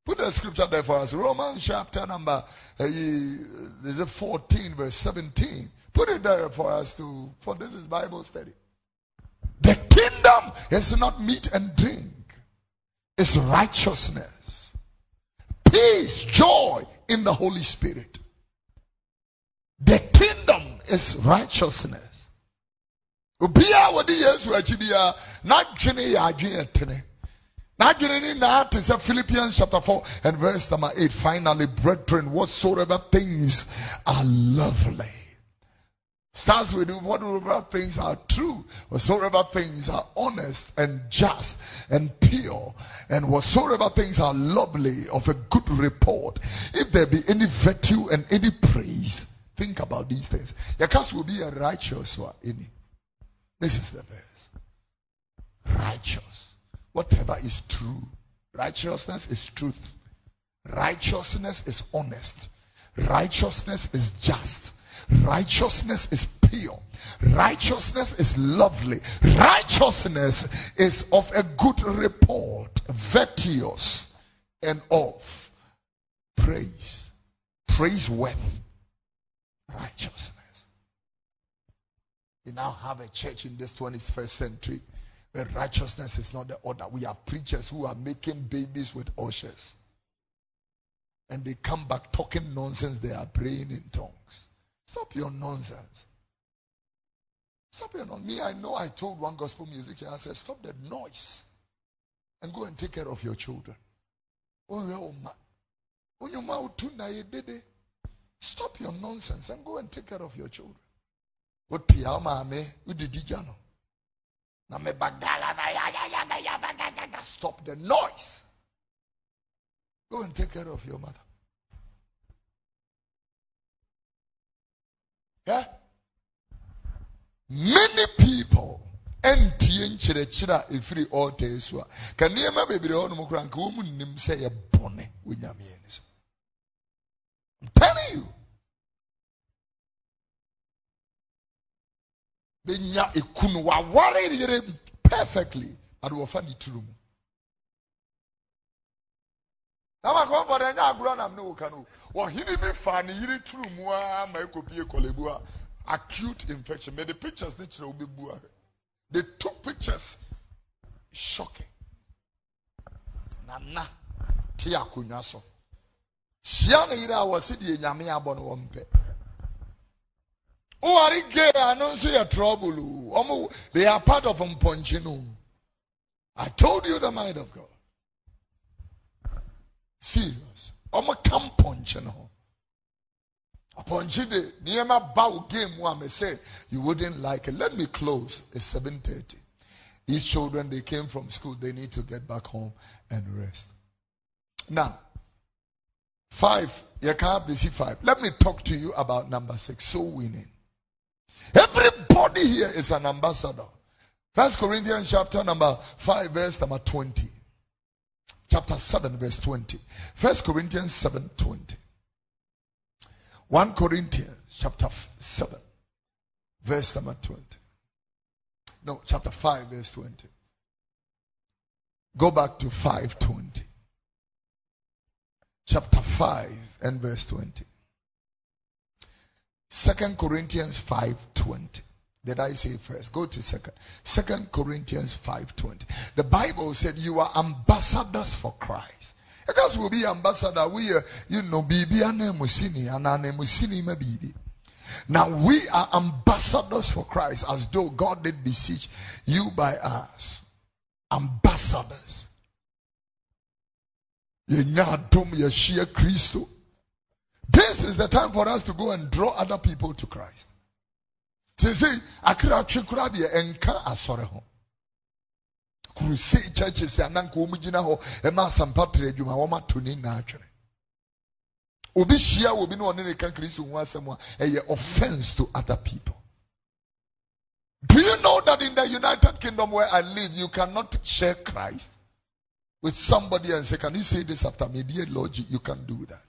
Put the scripture there for us. Romans chapter number uh, is it 14 verse 17. Put it there for us to for this is Bible study. The kingdom is not meat and drink. It's righteousness, peace, joy in the Holy Spirit. The kingdom is righteousness. Obiara wɔde Yesu akyi biara n'adwene yɛ adwene tene. N'adwene ni na te Philippians chapter four and verse number eight. Finally, brethren, whatsoever things are lovely. Starts with whatever things are true, whatsoever things are honest and just and pure, and whatsoever things are lovely of a good report, if there be any virtue and any praise, Think about these things. Your cast will be a righteous one. This is the verse. Righteous. Whatever is true. Righteousness is truth. Righteousness is honest. Righteousness is just. Righteousness is pure. Righteousness is lovely. Righteousness is of a good report, virtuous, and of praise, praiseworthy righteousness. We now have a church in this 21st century where righteousness is not the order. We have preachers who are making babies with ushers. And they come back talking nonsense. They are praying in tongues. Stop your nonsense. Stop your nonsense. Me, I know I told one gospel musician, I said, stop that noise and go and take care of your children. Stop your nonsense and go and take care of your children. What pia mame udidijano. Na me bagala stop the noise. Go and take care of your mother. Yeah? Many people ɛntie nkyerɛkyerɛ a ɛfiri ɔɔta so a ka nneɛma bebree hɔ nom koraa nka wɔn mu nnim sɛ yɛ bɔne nyameɛ so I'm telling you. Benya ekunu wa ware yere perfectly, but wɔfa ne turu mu. na ma kɔn fɔ dɛ n y'a agorɔ nam ne wo ka no wɔhene bi fa ne yere turu mu a ma a acute infection. Mɛ the pictures ne kyerɛ wo bɛ they took pictures shocking. Nana te akonnwa hyia ne yere a wɔsi deɛ nyame abɔ no wɔn pɛ woware gay ano nso yɛ trouble ɔmo they are part of mpɔnkye no i told you the mind of god serious ɔmo ka mpɔnkye no ho Upon Chide, Niema Bao game one may say you wouldn't like it. Let me close. It's 7:30. These children they came from school, they need to get back home and rest. Now, five, you can't be five. Let me talk to you about number six, soul winning. Everybody here is an ambassador. First Corinthians chapter number 5, verse number 20. Chapter 7, verse 20. First Corinthians 7 20. 1 Corinthians chapter 7, verse number 20. No, chapter 5, verse 20. Go back to 520. Chapter 5 and verse 20. Second Corinthians 5:20. Did I say first? Go to second. Second Corinthians 5:20. The Bible said you are ambassadors for Christ. Because we'll be ambassador, we are, you know, bibi anemusini, ananemusini mabibi. Now we are ambassadors for Christ as though God did beseech you by us. Ambassadors. Kristo. This is the time for us to go and draw other people to Christ. Say, akira kura deɛ ɛnka asɔre ho crusade churches ananka wɔn gyina hɔ ɛma asampa tere adwuma wɔn ato ne nyinaa atwere obi hyia obi na ɔne ne ka kristu ho asɛm a ɛyɛ offence to other people do you know that in the united kingdom where i live you cannot share christ with somebody and say can you say this after me? Dear lord you can do that.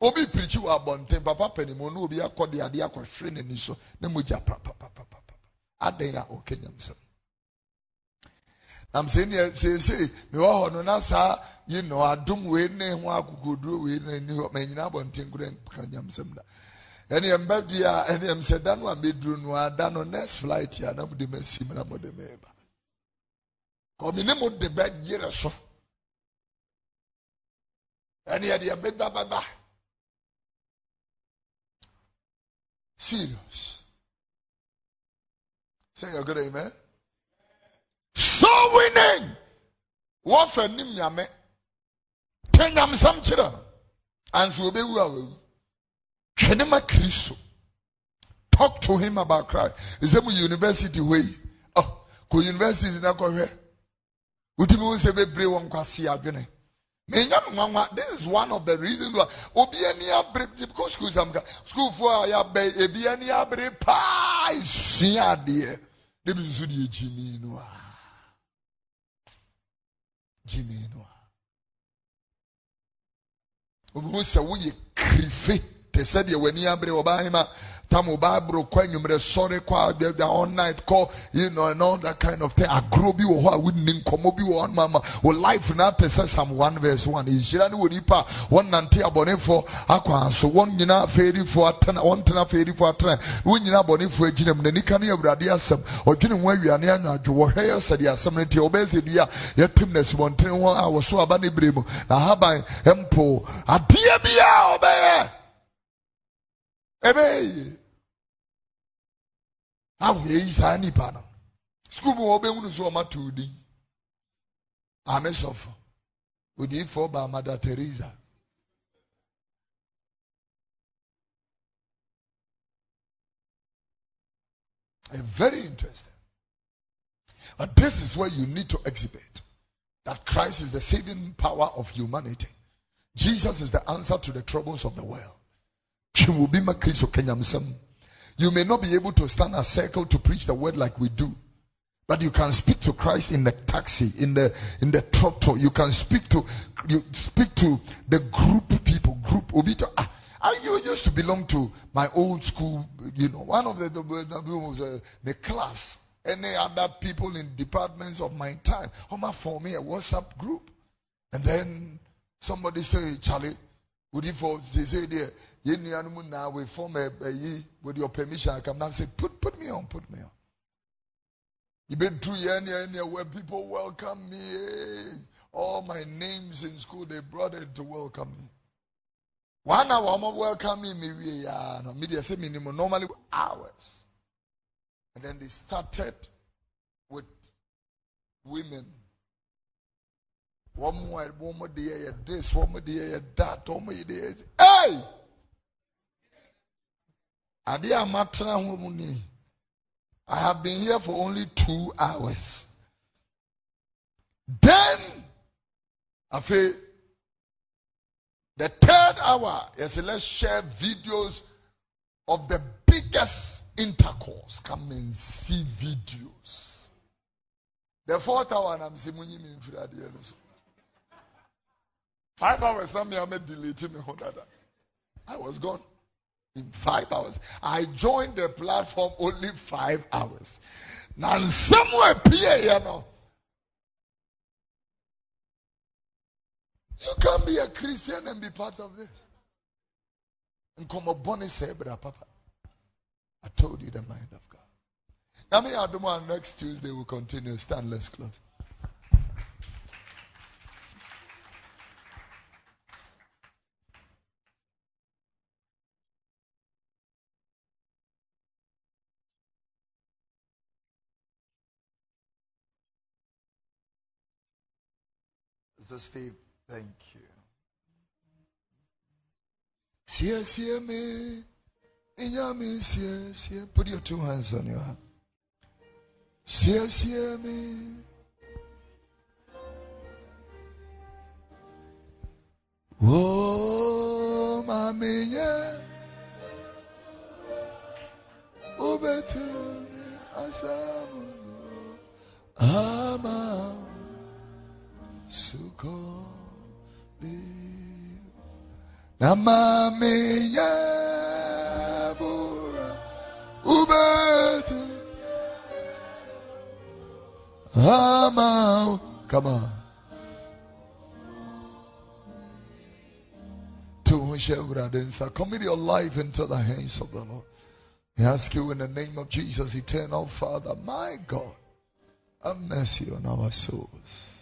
Obi pirikyi wɔ abɔnten papa panimu no obi akɔ de adeɛ akɔhwere n'ani so ne mogya papapapapa adan a ɔka nyamsɛm nam sɛ neɛ seesei mewɔ hɔ no na saa yi no adom wei ne ho akokoduro wei ne ni hɔ manyina abɔnten kora ka nyamsɛm da ɛneɛ mba bi a ɛneɛ sɛ da no a mɛduru no next flight a na mode masim na mode mɛba kɔmi ne mo de bɛgyere so ɛneɛ deɛ bɛbababa Serious. Say a good amen. So winning. Wɔfɛ nim nyame. Tɛ nyamsam kyerɛ no. Anso obewu a wawu. Twene ma Kristo. Talk to him about Christ. Ɛsɛ mu university hɔ yi. Oh, kɔ university na kɔhwɛ. Wotumi wo sɛ bebree wɔ adwene. This is one of the reasons why obi ani abere because school sam school for ya be ebi ani abere paa esua adeɛ ne bi nso deɛ gyimi no a. Gyimi no a. Obi sɛ woyɛ kirife te sɛ deɛ w'ani abere ɔbaa hema Tamu Bible kwa nyumre sorry kwa the all night call you know and all that kind of thing. Agro bi wo ho a wonni nkomo bi wo mama. Wo life na te say Psalm 1 verse 1. Ihira ne woni pa won nante abonefo akwa so won nyina ferifo atena won tena ferifo atena. Won nyina abonefo aginam na nika ne awurade asem. Odwene ho awiane anadwo wo hwe sɛde asɛm no nti obɛsɛ dua yɛtim na sibɔntene ho a wɔ so aba ne bere mu na haban mpo adeɛ bia ɔbɛyɛ ɛbɛyɛ ahwɛ yi saa nipa no sukuu mu wɔbɛhunu so ɔma to din ame sɔfo odiifo ba mada teresa. Very interesting. But this is where you need to exhibit that Christ is the saving power of humanity. Jesus is the answer to the troubles of the world you may not be able to stand a circle to preach the word like we do. But you can speak to Christ in the taxi, in the in the trotro. You can speak to you speak to the group people, group obito. Ah, I you used to belong to my old school, you know, one of the, the, the class. Any other people in departments of my time. Homa for me a WhatsApp group. And then somebody say, Charlie, would you for they say there yɛn now we form a, a with your permission I come now say put put me on put me on you been through yɛn where people welcome me all my names in school they brought it to welcome me one hour I'm welcoming me we are no media say minimum normally hours and then they started with women One more, one more day, this, one more day, that, one more day. Hey! Ade a matena. I have been here for only two hours. Then, after the third hour, yes, let's share videos of the biggest intercourse. Come and see videos. The fourth hour, I'm saying, Five hours, I'm deleting me. I was gone in five hours. I joined the platform only five hours. Now, somewhere, PA, you know. You can be a Christian and be part of this. And come up, Bonnie say, Papa. I told you the mind of God. Now, me, I next Tuesday we'll continue. Stand, let's close. Mr. Steve, thank you. Put your two hands on your heart. Oh, mami, yeah. Ubetu, asamuzo. Ama sukoli namame yabura come on Commit your life into the hands of the Lord. I ask you in the name of Jesus, eternal Father, my God, have mercy on our souls.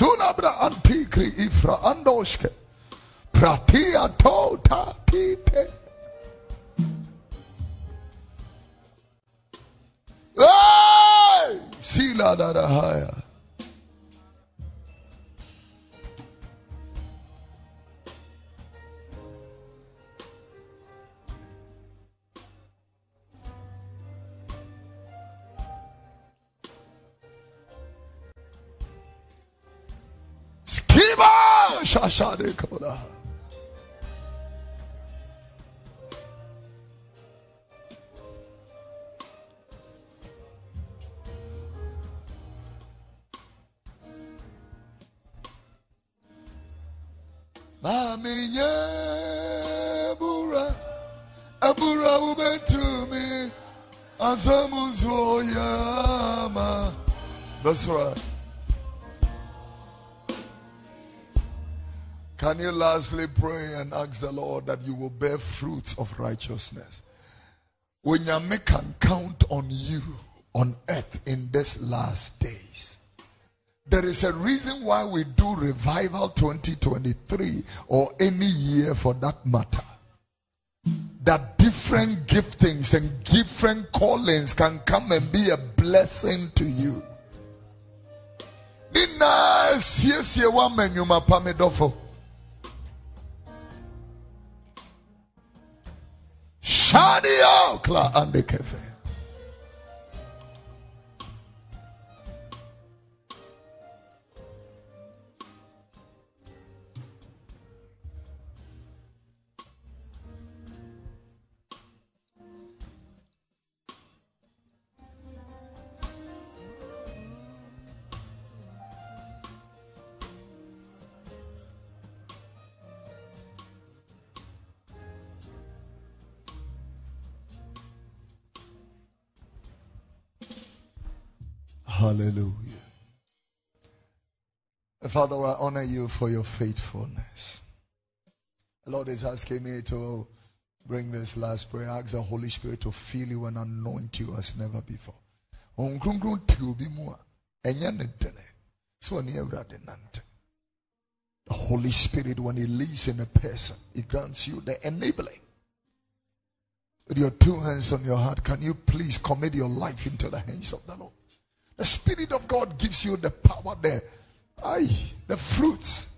Sunabra antikri ifra andoshke. Pratia tota tite. Hey! Sila da Shashade Koda. Mami Bura Abura Ubetumi Azamuzoyama. That's right. Can you lastly pray and ask the Lord that you will bear fruits of righteousness? When you can count on you on earth in these last days. There is a reason why we do revival 2023 or any year for that matter. That different giftings and different callings can come and be a blessing to you. Nina siesie wa menyuma Hallelujah. Father, I honor you for your faithfulness. The Lord is asking me to bring this last prayer. Ask the Holy Spirit to fill you and anoint you as never before. The Holy Spirit, when He lives in a person, He grants you the enabling. With your two hands on your heart, can you please commit your life into the hands of the Lord? The Spirit of God gives you the power, the, aye, the fruits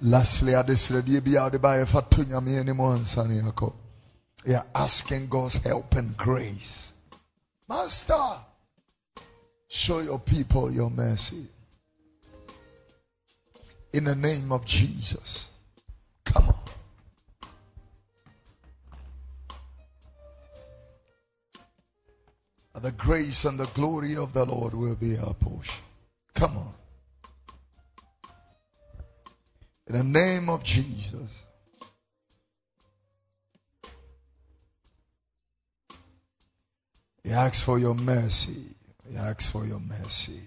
Lastly, at this ready be out by fatunya me anymore and Yeah, asking God's help and grace. Master, show your people your mercy. In the name of Jesus. Come on. The grace and the glory of the Lord will be our portion. Come on. In the name of Jesus. He asks for your mercy. He asks for your mercy.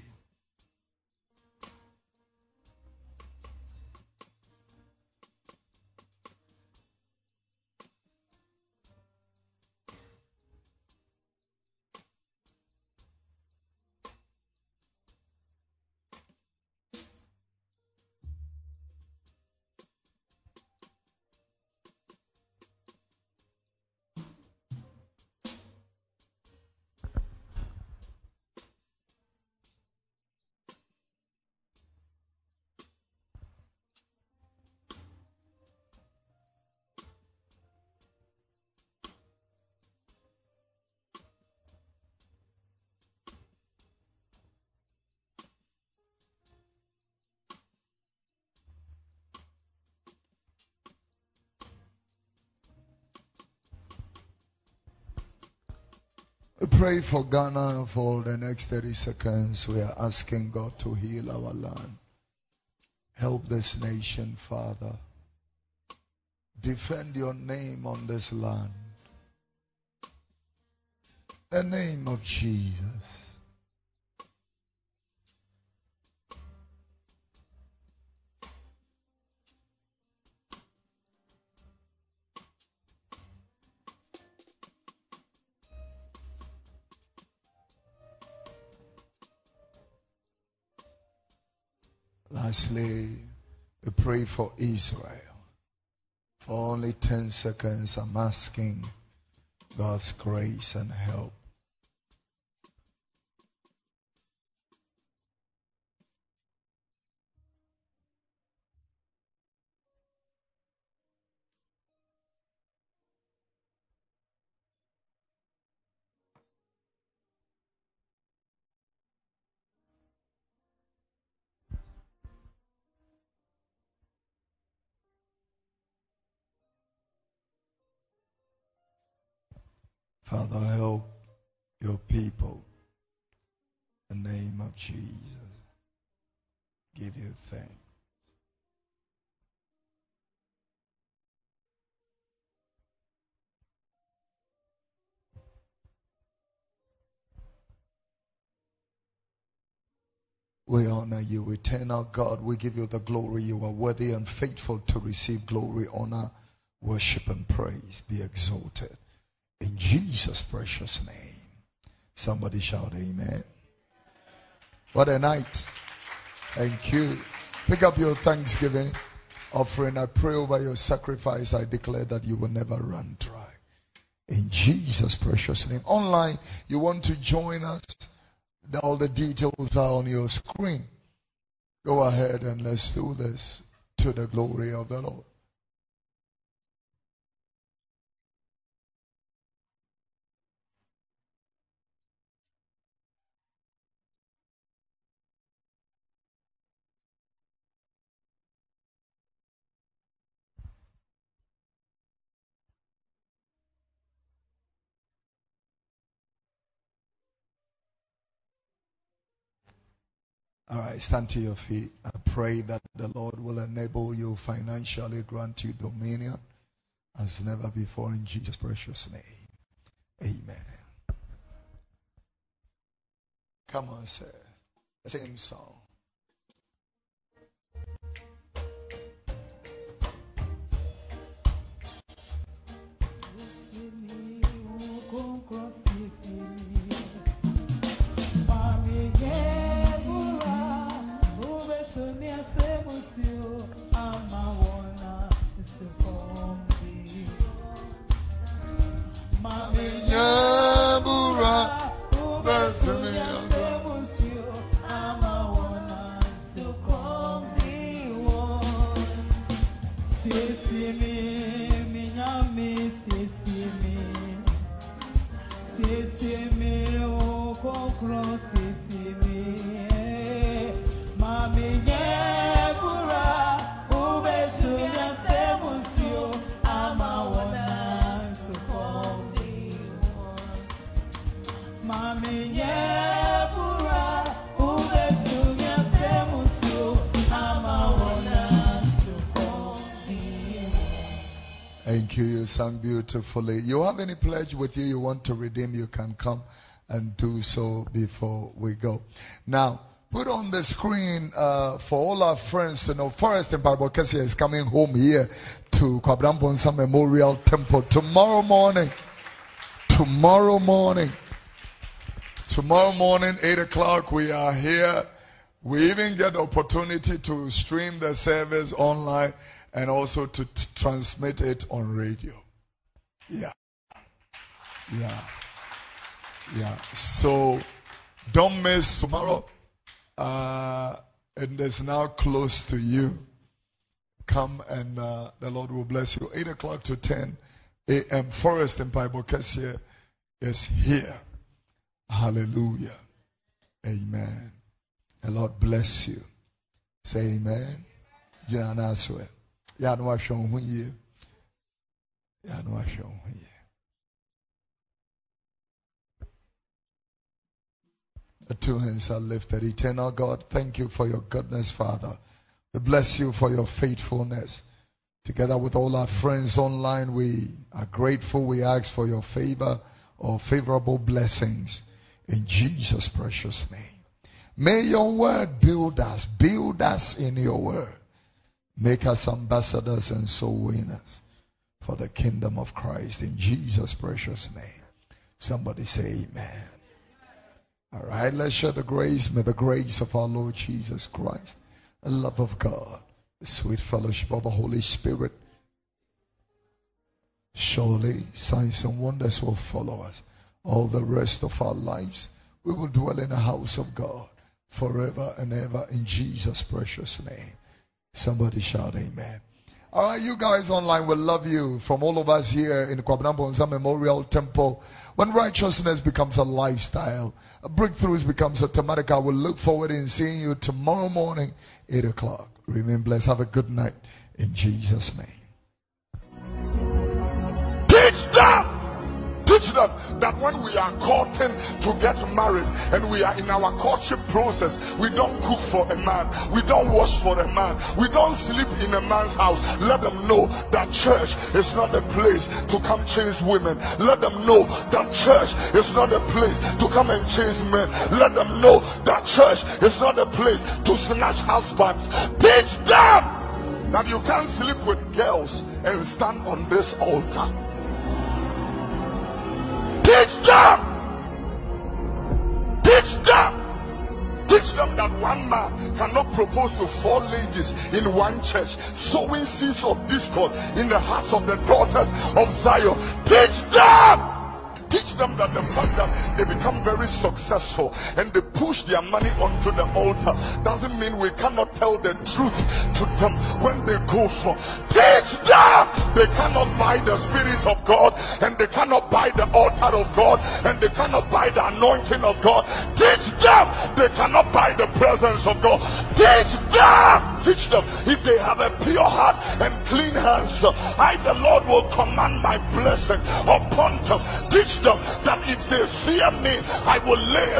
Pray for Ghana for the next 30 seconds. We are asking God to heal our land. Help this nation, Father. Defend your name on this land. The name of Jesus. Lastly, we pray for Israel. For only 10 seconds, I'm asking God's grace and help. Father, help your people. In the name of Jesus. Give you thanks. We honor you. Turn God. We give you the glory. You are worthy and faithful to receive glory, honor, worship, and praise. Be exalted. In Jesus' precious name. Somebody shout amen. What a night. Thank you. Pick up your thanksgiving offering. I pray over your sacrifice. I declare that you will never run dry. In Jesus' precious name. Online, you want to join us? All the details are on your screen. Go ahead and let's do this to the glory of the Lord. All right, stand to your feet. I pray that the Lord will enable you financially, grant you dominion as never before in Jesus' precious name. Amen. Come on, sir. Same song. Kabura, that's in the Thank you. You sang beautifully. You have any pledge with you you want to redeem, you can come and do so before we go. Now, put on the screen uh, for all our friends to know Forest and Barbokesia is coming home here to Kwabrambonsa Memorial Temple tomorrow morning. Tomorrow morning. Tomorrow morning, 8 o'clock, we are here. We even get the opportunity to stream the service online and also to t- transmit it on radio. Yeah. Yeah. Yeah. So don't miss tomorrow. Uh, and it's now close to you. Come and uh, the Lord will bless you. 8 o'clock to 10 a.m. Forest in Bible is here. Hallelujah. Amen. The Lord bless you. Say amen. Jina swear. Ya no ahwe ho yie. Ya no ahwe ho yie. The two hands are lifted. Eternal God, thank you for your goodness, Father. We bless you for your faithfulness. Together with all our friends online, we are grateful. We ask for your favor or favorable blessings in Jesus' precious name. May your word build us, build us in your word. Make us ambassadors and soul winners for the kingdom of Christ in Jesus' precious name. Somebody say amen. All right, let's share the grace. May the grace of our Lord Jesus Christ, the love of God, the sweet fellowship of the Holy Spirit, surely signs and wonders will follow us all the rest of our lives. We will dwell in the house of God forever and ever in Jesus' precious name. Somebody shout amen. All right, you guys online will love you from all of us here in Kwabena Memorial Temple. When righteousness becomes a lifestyle, breakthroughs becomes automatic. I will look forward in seeing you tomorrow morning, 8 o'clock. Remain blessed. Have a good night in Jesus' name. Teach them! Teach them that when we are courting to get married and we are in our courtship process, we don't cook for a man, we don't wash for a man, we don't sleep in a man's house. Let them know that church is not a place to come chase women. Let them know that church is not a place to come and chase men. Let them know that church is not a place to snatch husbands. Teach them that you can't sleep with girls and stand on this altar. Teach them. Teach them. Teach them that one man cannot propose to four ladies in one church, sowing seeds of discord in the hearts of the daughters of Zion. Teach them. Teach them that the fact that they become very successful and they push their money onto the altar doesn't mean we cannot tell the truth to them when they go for. Teach them they cannot buy the Spirit of God and they cannot buy the altar of God and they cannot buy the anointing of God. Teach them they cannot buy the presence of God. Teach them. Teach them if they have a pure heart and clean hands, I, the Lord, will command my blessing upon them. Teach them that if they fear me, I will lay.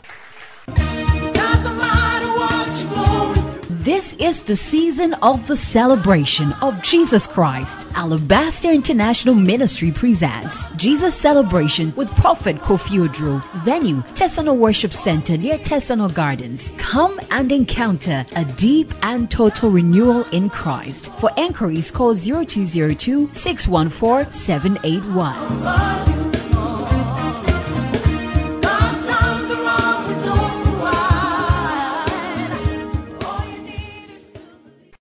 Doesn't matter what you This is the season of the celebration of Jesus Christ. Alabaster International Ministry presents Jesus Celebration with Prophet Kofi Oduro. Venue, Tesano Worship Center near Tesano Gardens. Come and encounter a deep and total renewal in Christ. For enquiries, call 0202 614 781.